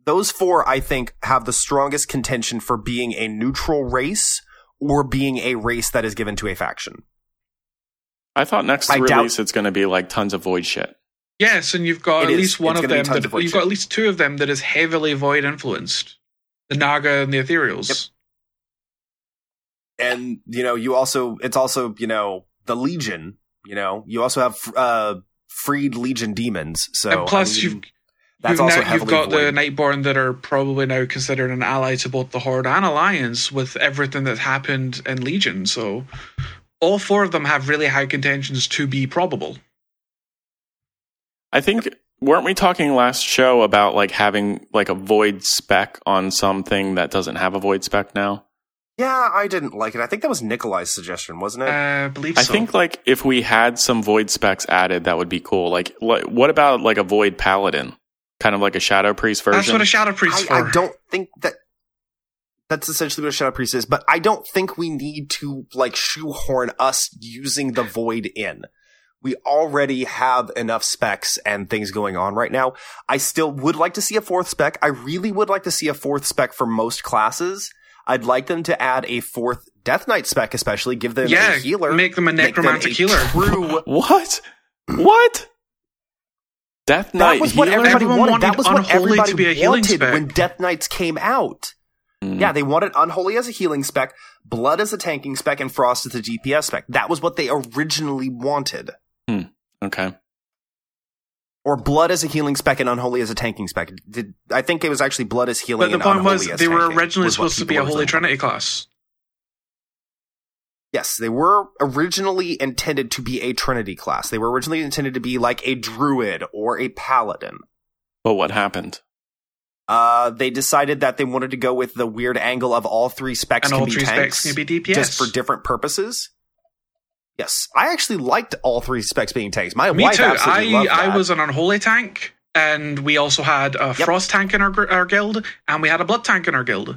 Those four, I think, have the strongest contention for being a neutral race or being a race that is given to a faction. I thought next I doubt- release it's going to be like tons of Void shit. Yes, and you've got It at is. least one It's of them that of you've got at least two of them that is heavily void influenced. The Naga and the Ethereals. And you know you also it's also you know the legion you know you also have uh freed legion demons so and plus, I mean, you've that's you've, also now, you've heavily got the void. Nightborne that are probably now considered an ally to both the Horde and Alliance with everything that's happened in Legion. So all four of them have really high contentions to be probable. I think weren't we talking last show about like having like a Void spec on something that doesn't have a Void spec now? Yeah i didn't like it i think that was nikolai's suggestion wasn't it Uh, I believe so. I think like if we had some Void specs added, that would be cool. Like, what, what about like a Void Paladin, kind of like a Shadow Priest version? that's what a Shadow Priest for. I, I don't think that that's essentially what a shadow priest is but i don't think we need to like shoehorn us using the void in we already have enough specs and things going on right now. I still would like to see a fourth spec. I really would like to see a fourth spec for most classes. I'd like them to add a fourth Death Knight spec, especially give them yeah, a healer. make them a make them necromantic a healer. True. What? What? Death Knight That was what healer? everybody Everyone wanted. wanted That was what Unholy everybody to be a healing wanted spec. when Death Knights came out. Mm. Yeah, they wanted Unholy as a healing spec, Blood as a tanking spec, and Frost as a DPS spec. That was what they originally wanted. Okay. Or Blood as a healing spec and Unholy as a tanking spec. Did I think it was actually Blood as healing But the and point Unholy was, they were originally was supposed to be a Holy originally Trinity class. Yes, they were originally intended to be a Trinity class. They were originally intended to be like a Druid or a Paladin. But what happened? Uh, they decided that they wanted to go with the weird angle of all three specs And can all be three tanks, specs can be DPS. just for different purposes. Yes, I actually liked all three specs being tanks. My Me wife too. absolutely I loved that. I was an unholy tank, and we also had a frost tank in our our guild, and we had a blood tank in our guild.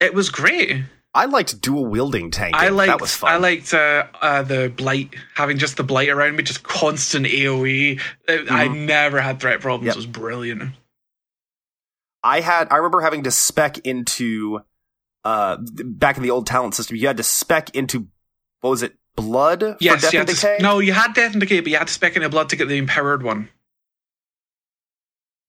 It was great. I liked dual wielding tanking. I liked that was fun. I liked uh, uh, the blight having just the blight around me, just constant AOE. Uh, I never had threat problems. Mm-hmm. Yep. It was brilliant. I had I remember having to spec into uh th- back in the old talent system. You had to spec into what was it? Blood for Yes, Death you and had to, no, you had death and decay, but you had to spec in a blood to get the empowered one.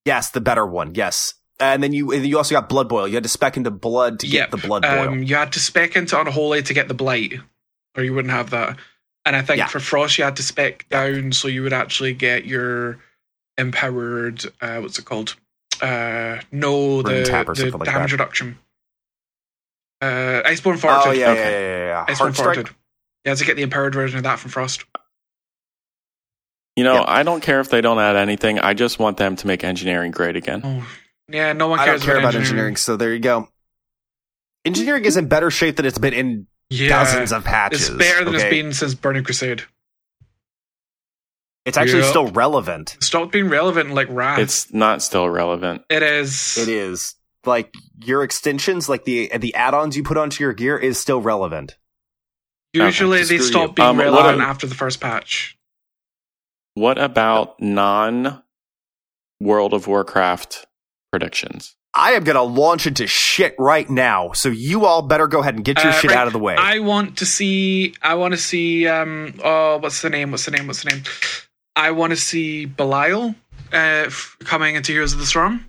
Yes, the better one. Yes, and then you you also got Blood Boil. You had to spec into Blood to Yep. get the Blood Boil. Um, you had to spec into unholy to get the blight, or you wouldn't have that. And I think Yeah. for frost, you had to spec down so you would actually get your empowered. Uh, what's it called? Uh, no, the, Rune tap the like damage that. reduction. Uh, Icebound Fortitude. oh yeah, Okay. yeah, yeah, yeah, yeah. Icebound Fortitude. You had to get the empowered version of that from Frost. You know, Yep. I don't care if they don't add anything. I just want them to make engineering great again. Oh, yeah, no one I cares don't care about engineering, so there you go. Engineering is in better shape than it's been in Yeah, dozens of patches. it's better than it's been since Burning Crusade. It's actually Yep. still relevant. It stopped being relevant like Wrath. It's not still relevant. it is. It is like your extensions, like the the add-ons you put onto your gear, is still relevant. Usually Okay, they stop you. being Um, relevant a- after the first patch. What about non World of Warcraft predictions? I am gonna launch into shit right now, so you all better go ahead and get your Uh, shit right. out of the way. I want to see. I want to see. Um. Oh, what's the name? What's the name? What's the name? I want to see Belial uh, f- coming into Heroes of the Storm.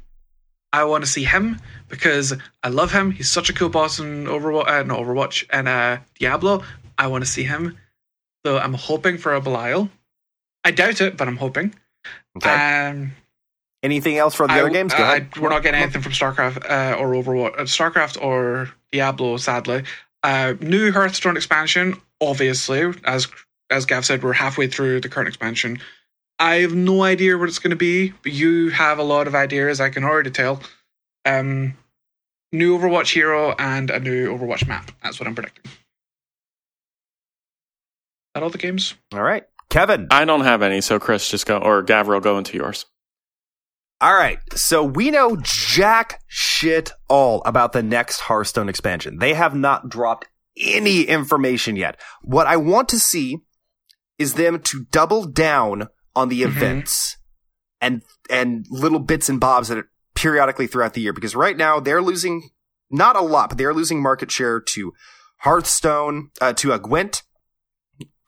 I want to see him because I love him. He's such a cool boss in Overwatch, uh, not Overwatch, and uh, Diablo. I want to see him. So I'm hoping for a Belial. I doubt it, but I'm hoping. Okay. Um, Anything else for the I- other games? Go I- ahead. we're not getting anything from StarCraft uh, or Overwatch, uh, StarCraft or Diablo, sadly. Uh, new Hearthstone expansion, obviously, as as Gav said, we're halfway through the current expansion. I have no idea what it's going to be, but you have a lot of ideas. I can already tell. Um, new Overwatch hero and a new Overwatch map. That's what I'm predicting. That all the games? All right. Kevin. I don't have any, so Chris, just go or Gavriil, go into yours. All right. So we know jack shit all about the next Hearthstone expansion. They have not dropped any information yet. What I want to see is them to double down on the Mhm. events and and little bits and bobs that are periodically throughout the year because right now they're losing not a lot, but they're losing market share to Hearthstone, uh, to a Gwent,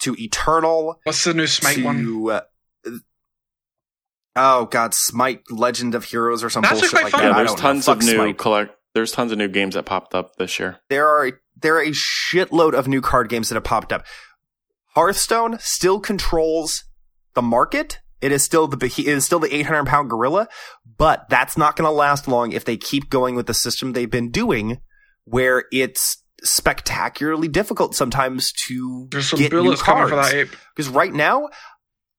to Eternal, What's the new Smite to, one? Uh, oh god, Smite Legend of Heroes or some That's bullshit quite like fun. that. Yeah, there's don't know. tons Fuck of new Smite. collect. There's tons of new games that popped up this year. There are there are a shitload of new card games that have popped up. Hearthstone still controls the market. It is still the it is still the 800 pound gorilla, but that's not going to last long if they keep going with the system they've been doing, where it's spectacularly difficult sometimes to There's get new bullets coming for cards. Because right now,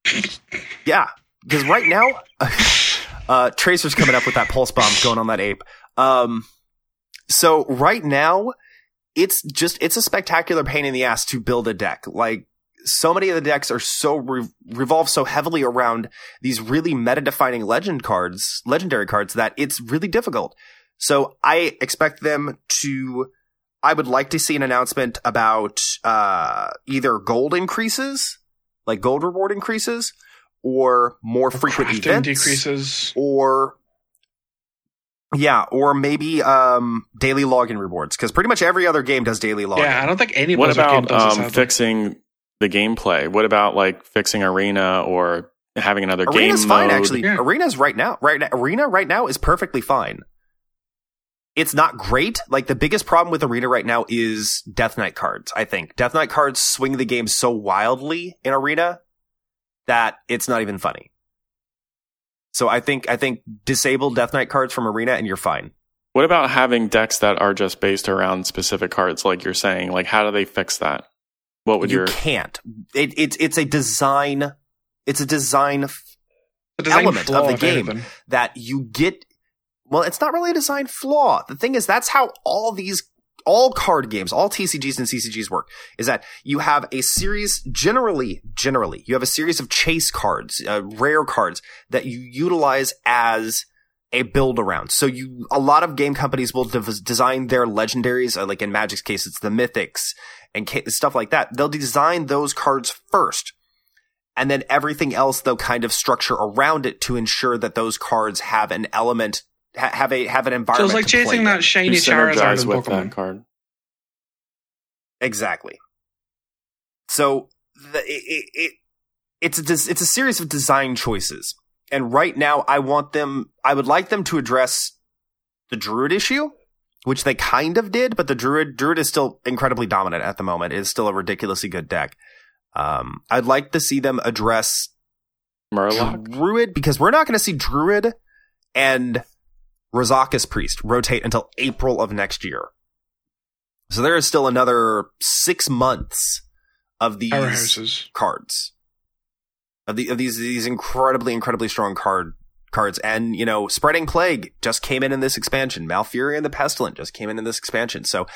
yeah, because right now, uh, Tracer's coming up with that pulse bomb going on that ape. Um, so right now, it's just it's a spectacular pain in the ass to build a deck. Like so many of the decks are so re- revolve so heavily around these really meta defining legend cards, legendary cards that it's really difficult. So I expect them to. I would like to see an announcement about uh, either gold increases, like gold reward increases, or more frequent Crafting events, decreases. or yeah, or maybe um, daily login rewards because pretty much every other game does daily login. Yeah, I don't think any What Blizzard game about does um, sadly. fixing the gameplay? What about like fixing arena or having another Arena's game fine mode? actually. Yeah. Arena's right now, right now, Arena right now is perfectly fine. It's not great. Like the biggest problem with Arena right now is Death Knight cards. I think Death Knight cards swing the game so wildly in Arena that it's not even funny. So I think I think disable Death Knight cards from Arena and you're fine. What about having decks that are just based around specific cards, like you're saying? Like, how do they fix that? What would you your can't. It, it's it's a design. It's a design f- The design element of the game. that you get. Well, it's not really a design flaw. The thing is, that's how all these, all card games, all TCGs and CCGs work. Is that you have a series, generally, generally, you have a series of chase cards, uh, rare cards that you utilize as a build around. So you, a lot of game companies will design their legendaries, uh, like in Magic's case, it's the mythics and ca- stuff like that. They'll design those cards first. And then everything else they'll kind of structure around it to ensure that those cards have an element, ha- have a have an So environment. it's like to chasing that shiny Charizard in with Pokemon. that card? Exactly. So the, it, it, it it's a des- it's a series of design choices, and right now I want them. I would like them to address the Druid issue, which they kind of did, but the Druid Druid is still incredibly dominant at the moment. It is still a ridiculously good deck. Um, I'd like to see them address Murloc. Druid because we're not going to see Druid and Razakus Priest rotate until April of next year. So there is still another six months of these Powerhouses. cards of, the, of these these incredibly incredibly strong card cards and you know spreading plague just came in in this expansion Malfurion the pestilent just came in in this expansion so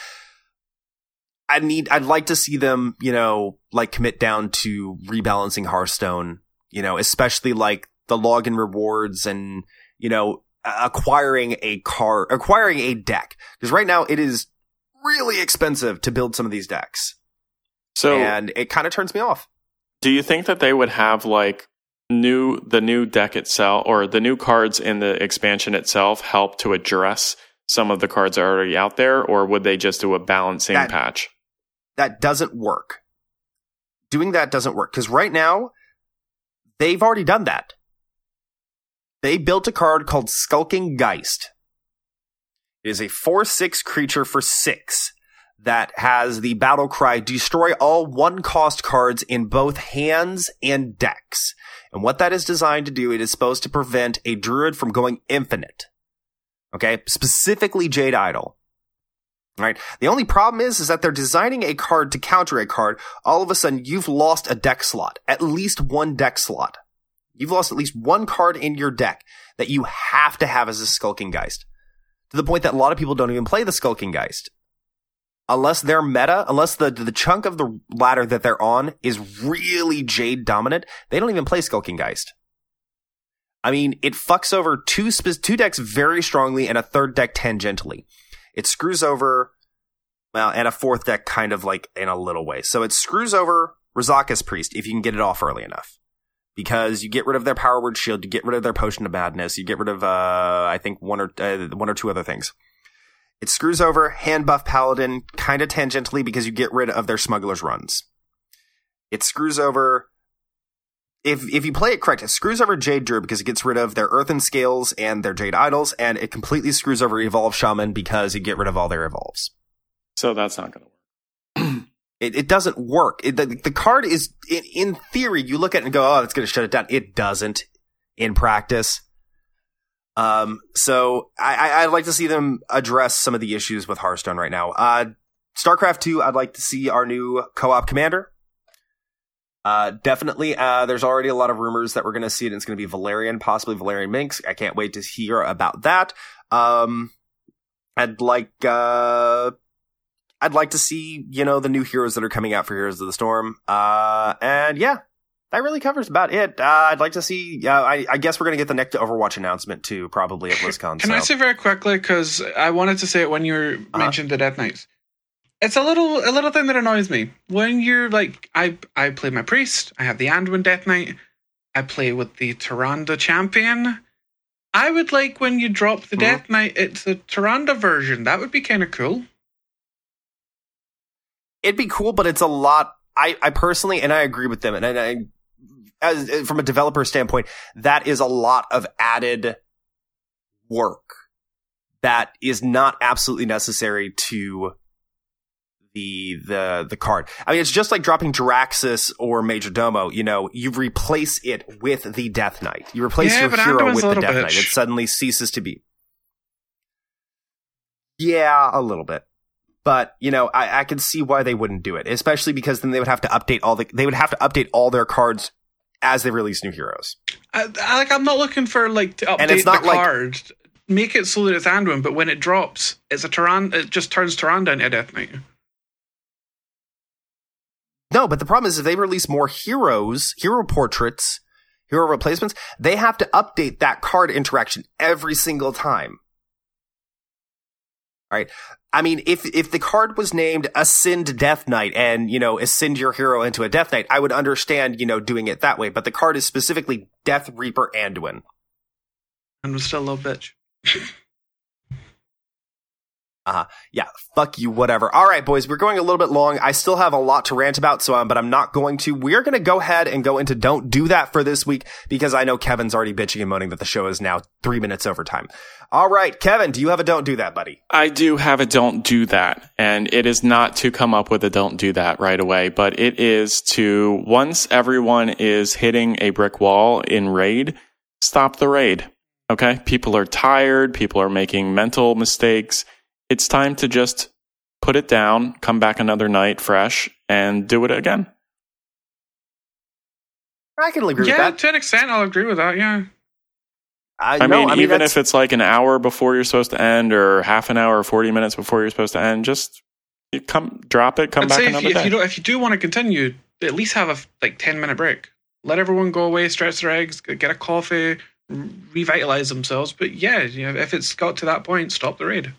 i need i'd like to see them you know like commit down to rebalancing hearthstone you know especially like the login rewards and you know acquiring a car acquiring a deck because right now it is really expensive to build some of these decks So, and it kind of turns me off do you think that they would have like new the new deck itself or the new cards in the expansion itself help to address some of the cards are already out there, or would they just do a balancing That- patch? that doesn't work. Doing that doesn't work because right now they've already done that. They built a card called Skulking Geist. It is a 4 6 creature for 6 that has the battle cry destroy all one cost cards in both hands and decks. And what that is designed to do, it is supposed to prevent a druid from going infinite. Okay. Specifically Jade Idol. Right. The only problem is, is that they're designing a card to counter a card. All of a sudden, you've lost a deck slot, at least one deck slot. You've lost at least one card in your deck that you have to have as a Skulking Geist. To the point that a lot of people don't even play the Skulking Geist. Unless they're meta, unless the, the chunk of the ladder that they're on is really Jade dominant, they don't even play Skulking Geist. I mean, it fucks over two, two decks very strongly and a third deck tangentially. It screws over, well, and a fourth deck kind of like in a little way. So it screws over Razakus Priest if you can get it off early enough. Because you get rid of their power word shield, you get rid of their potion of madness, you get rid of, uh, I think one or, uh, one or two other things. It screws over hand buff paladin kind of tangentially because you get rid of their smuggler's runs. It screws over if if you play it correct, it screws over Jade Druid because it gets rid of their Earthen Scales and their Jade Idols, and it completely screws over Evolve Shaman because you get rid of all their evolves. So that's not going to work. It, it doesn't work. It, the, the card is in, in theory. You look at it and go, "Oh, that's going to shut it down." It doesn't in practice. Um, so I, I, would like to see them address some of the issues with Hearthstone right now. Uh, StarCraft 2, I'd like to see our new co-op commander. Uh, definitely, uh, there's already a lot of rumors that we're going to see it. And it's going to be Valerian, possibly Valerian Mengsk. I can't wait to hear about that. Um, I'd like, uh, I'd like to see, you know, the new heroes that are coming out for Heroes of the Storm. Uh, and yeah, that really covers about it. Uh, I'd like to see, uh, I, I guess we're going to get the next Overwatch announcement too, probably at BlizzCon. Can so. I say very quickly, because I wanted to say it when you uh-huh. mentioned the Death Knights it's a little a little thing that annoys me when you're like I I play my priest. I have the Anduin Death Knight. I play with the Tyrande champion. I would like when you drop the mm-hmm. Death Knight, it's the Tyrande version. That would be kind of cool. It'd be cool, but it's a lot. I, I personally, and I agree with them, and I, as uh, from a developer standpoint, that is a lot of added work that is not absolutely necessary to the the the card. I mean, it's just like dropping Jaraxxus or Major Domo. You know, you replace it with the Death Knight. You replace yeah, your hero with the Death bitch. Knight. It suddenly ceases to be. Yeah, a little bit. But you know, I, I can see why they wouldn't do it, especially because then they would have to update all the they would have to update all their cards as they release new heroes. I, I, like, I'm not looking for like to update and it's not the like, card. Make it so that it's Anduin, but when it drops, it's a Tyrande. It just turns Tyrande into a Death Knight. No, but the problem is if they release more heroes, hero portraits, hero replacements, they have to update that card interaction every single time. Right? I mean, if if the card was named Ascend Death Knight and, you know, ascend your hero into a Death Knight, I would understand, you know, doing it that way. But the card is specifically Death Reaper Anduin. And was still a little bitch. Uh, yeah, fuck you, whatever. All right, boys, we're going a little bit long. I still have a lot to rant about, so um, but I'm not going to. We're going to go ahead and go into don't do that for this week because I know Kevin's already bitching and moaning that the show is now three minutes over time. All right, Kevin, do you have a don't do that, buddy? I do have a don't do that, and it is not to come up with a don't do that right away, but it is to once everyone is hitting a brick wall in raid, stop the raid. Okay, people are tired. People are making mental mistakes it's time to just put it down, come back another night fresh, and do it again. I can agree yeah, with that. to an extent, I'll agree with that. Yeah. I, I, no, mean, I mean, even if it's like an hour before you're supposed to end, or half an hour or forty minutes before you're supposed to end, just come drop it, come I'd back say another if you, day. If you, do, if you do want to continue, at least have a like ten minute break. Let everyone go away, stretch their eggs, get a coffee, revitalize themselves. But yeah, you know, if it's got to that point, stop the raid.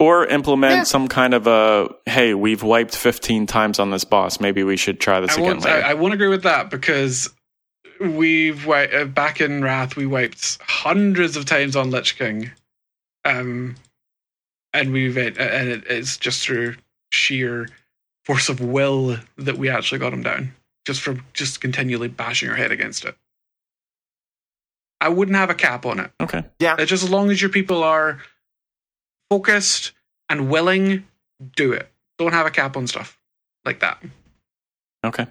Or implement yeah. some kind of a hey, we've wiped 15 times on this boss. Maybe we should try this I again later. I, I won't agree with that because we've uh, back in Wrath we wiped hundreds of times on Lich King, um, and we've and it, it's just through sheer force of will that we actually got him down. just from just continually bashing your head against it. I wouldn't have a cap on it. Okay. Yeah. It's just as long as your people are focused and willing, do it. Don't have a cap on stuff like that. Okay.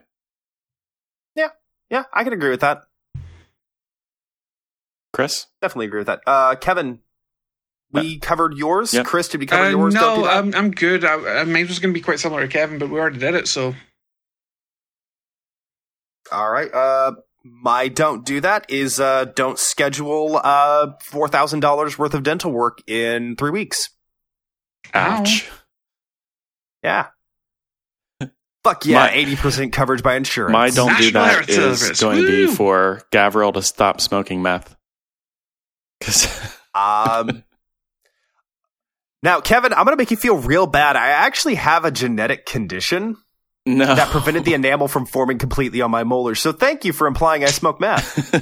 Yeah, yeah, I can agree with that. Chris? Definitely agree with that. Uh, Kevin, we covered yours. Yep. Chris, did we cover Uh, yours? Don't do no. I'm, I'm good. I, I, mine was going to be quite similar to Kevin, but we already did it. So All right. Uh, my don't do that is uh, don't schedule uh four thousand dollars worth of dental work in three weeks. Ow. Ouch. Yeah. Fuck yeah, eighty percent coverage by insurance. My don't do National that Health is Service. going to be Woo! for Gavriil to stop smoking meth. 'Cause- Um. Now, Kevin, I'm going to make you feel real bad. I actually have a genetic condition no. that prevented the enamel from forming completely on my molars. So thank you for implying I smoke meth.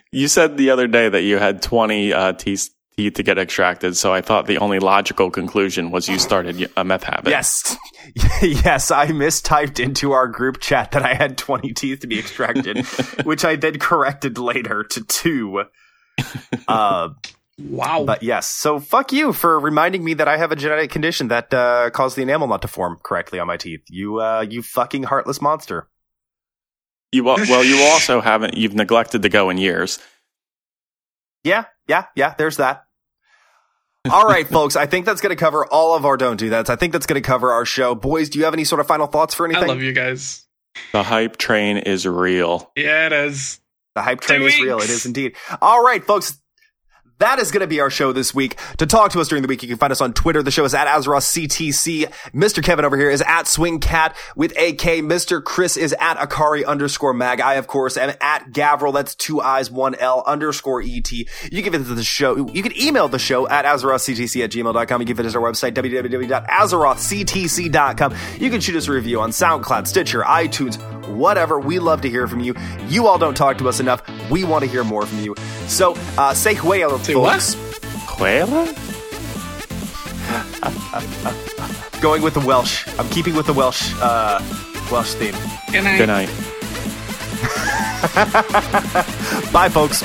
you said the other day that you had 20 uh, teeth, teeth to get extracted, so I thought the only logical conclusion was you started a meth habit. Yes. yes, I mistyped into our group chat that I had 20 teeth to be extracted, which I then corrected later to two. Uh, wow. but yes, so fuck you for reminding me that I have a genetic condition that uh, caused the enamel not to form correctly on my teeth. You, uh, you fucking heartless monster. You well, you also haven't. You've neglected to go in years. Yeah, yeah, yeah, there's that. All right, folks, I think that's going to cover all of our don't do that's. I think that's going to cover our show. Boys, do you have any sort of final thoughts for anything? I love you guys. The hype train is real. Yeah, it is. The hype train Two is real. It is indeed. All right, folks. That is going to be our show this week. To talk to us during the week, you can find us on Twitter. The show is at Azeroth CTC. Mr. Kevin over here is at SwingCat with AK. Mr. Chris is at Akari underscore mag. I, of course, am at Gavriil. That's two eyes, one L underscore ET. You can visit the show. You can email the show at AzerothCTC at gmail.com. You can visit our website, www.azerothctc.com. You can shoot us a review on SoundCloud, Stitcher, iTunes, whatever. We love to hear from you. You all don't talk to us enough. We want to hear more from you. So, uh, say huelo, Say what? folks. Quaila? Going with the Welsh. I'm keeping with the Welsh, uh, Welsh theme. Good night. Good night. Bye, folks.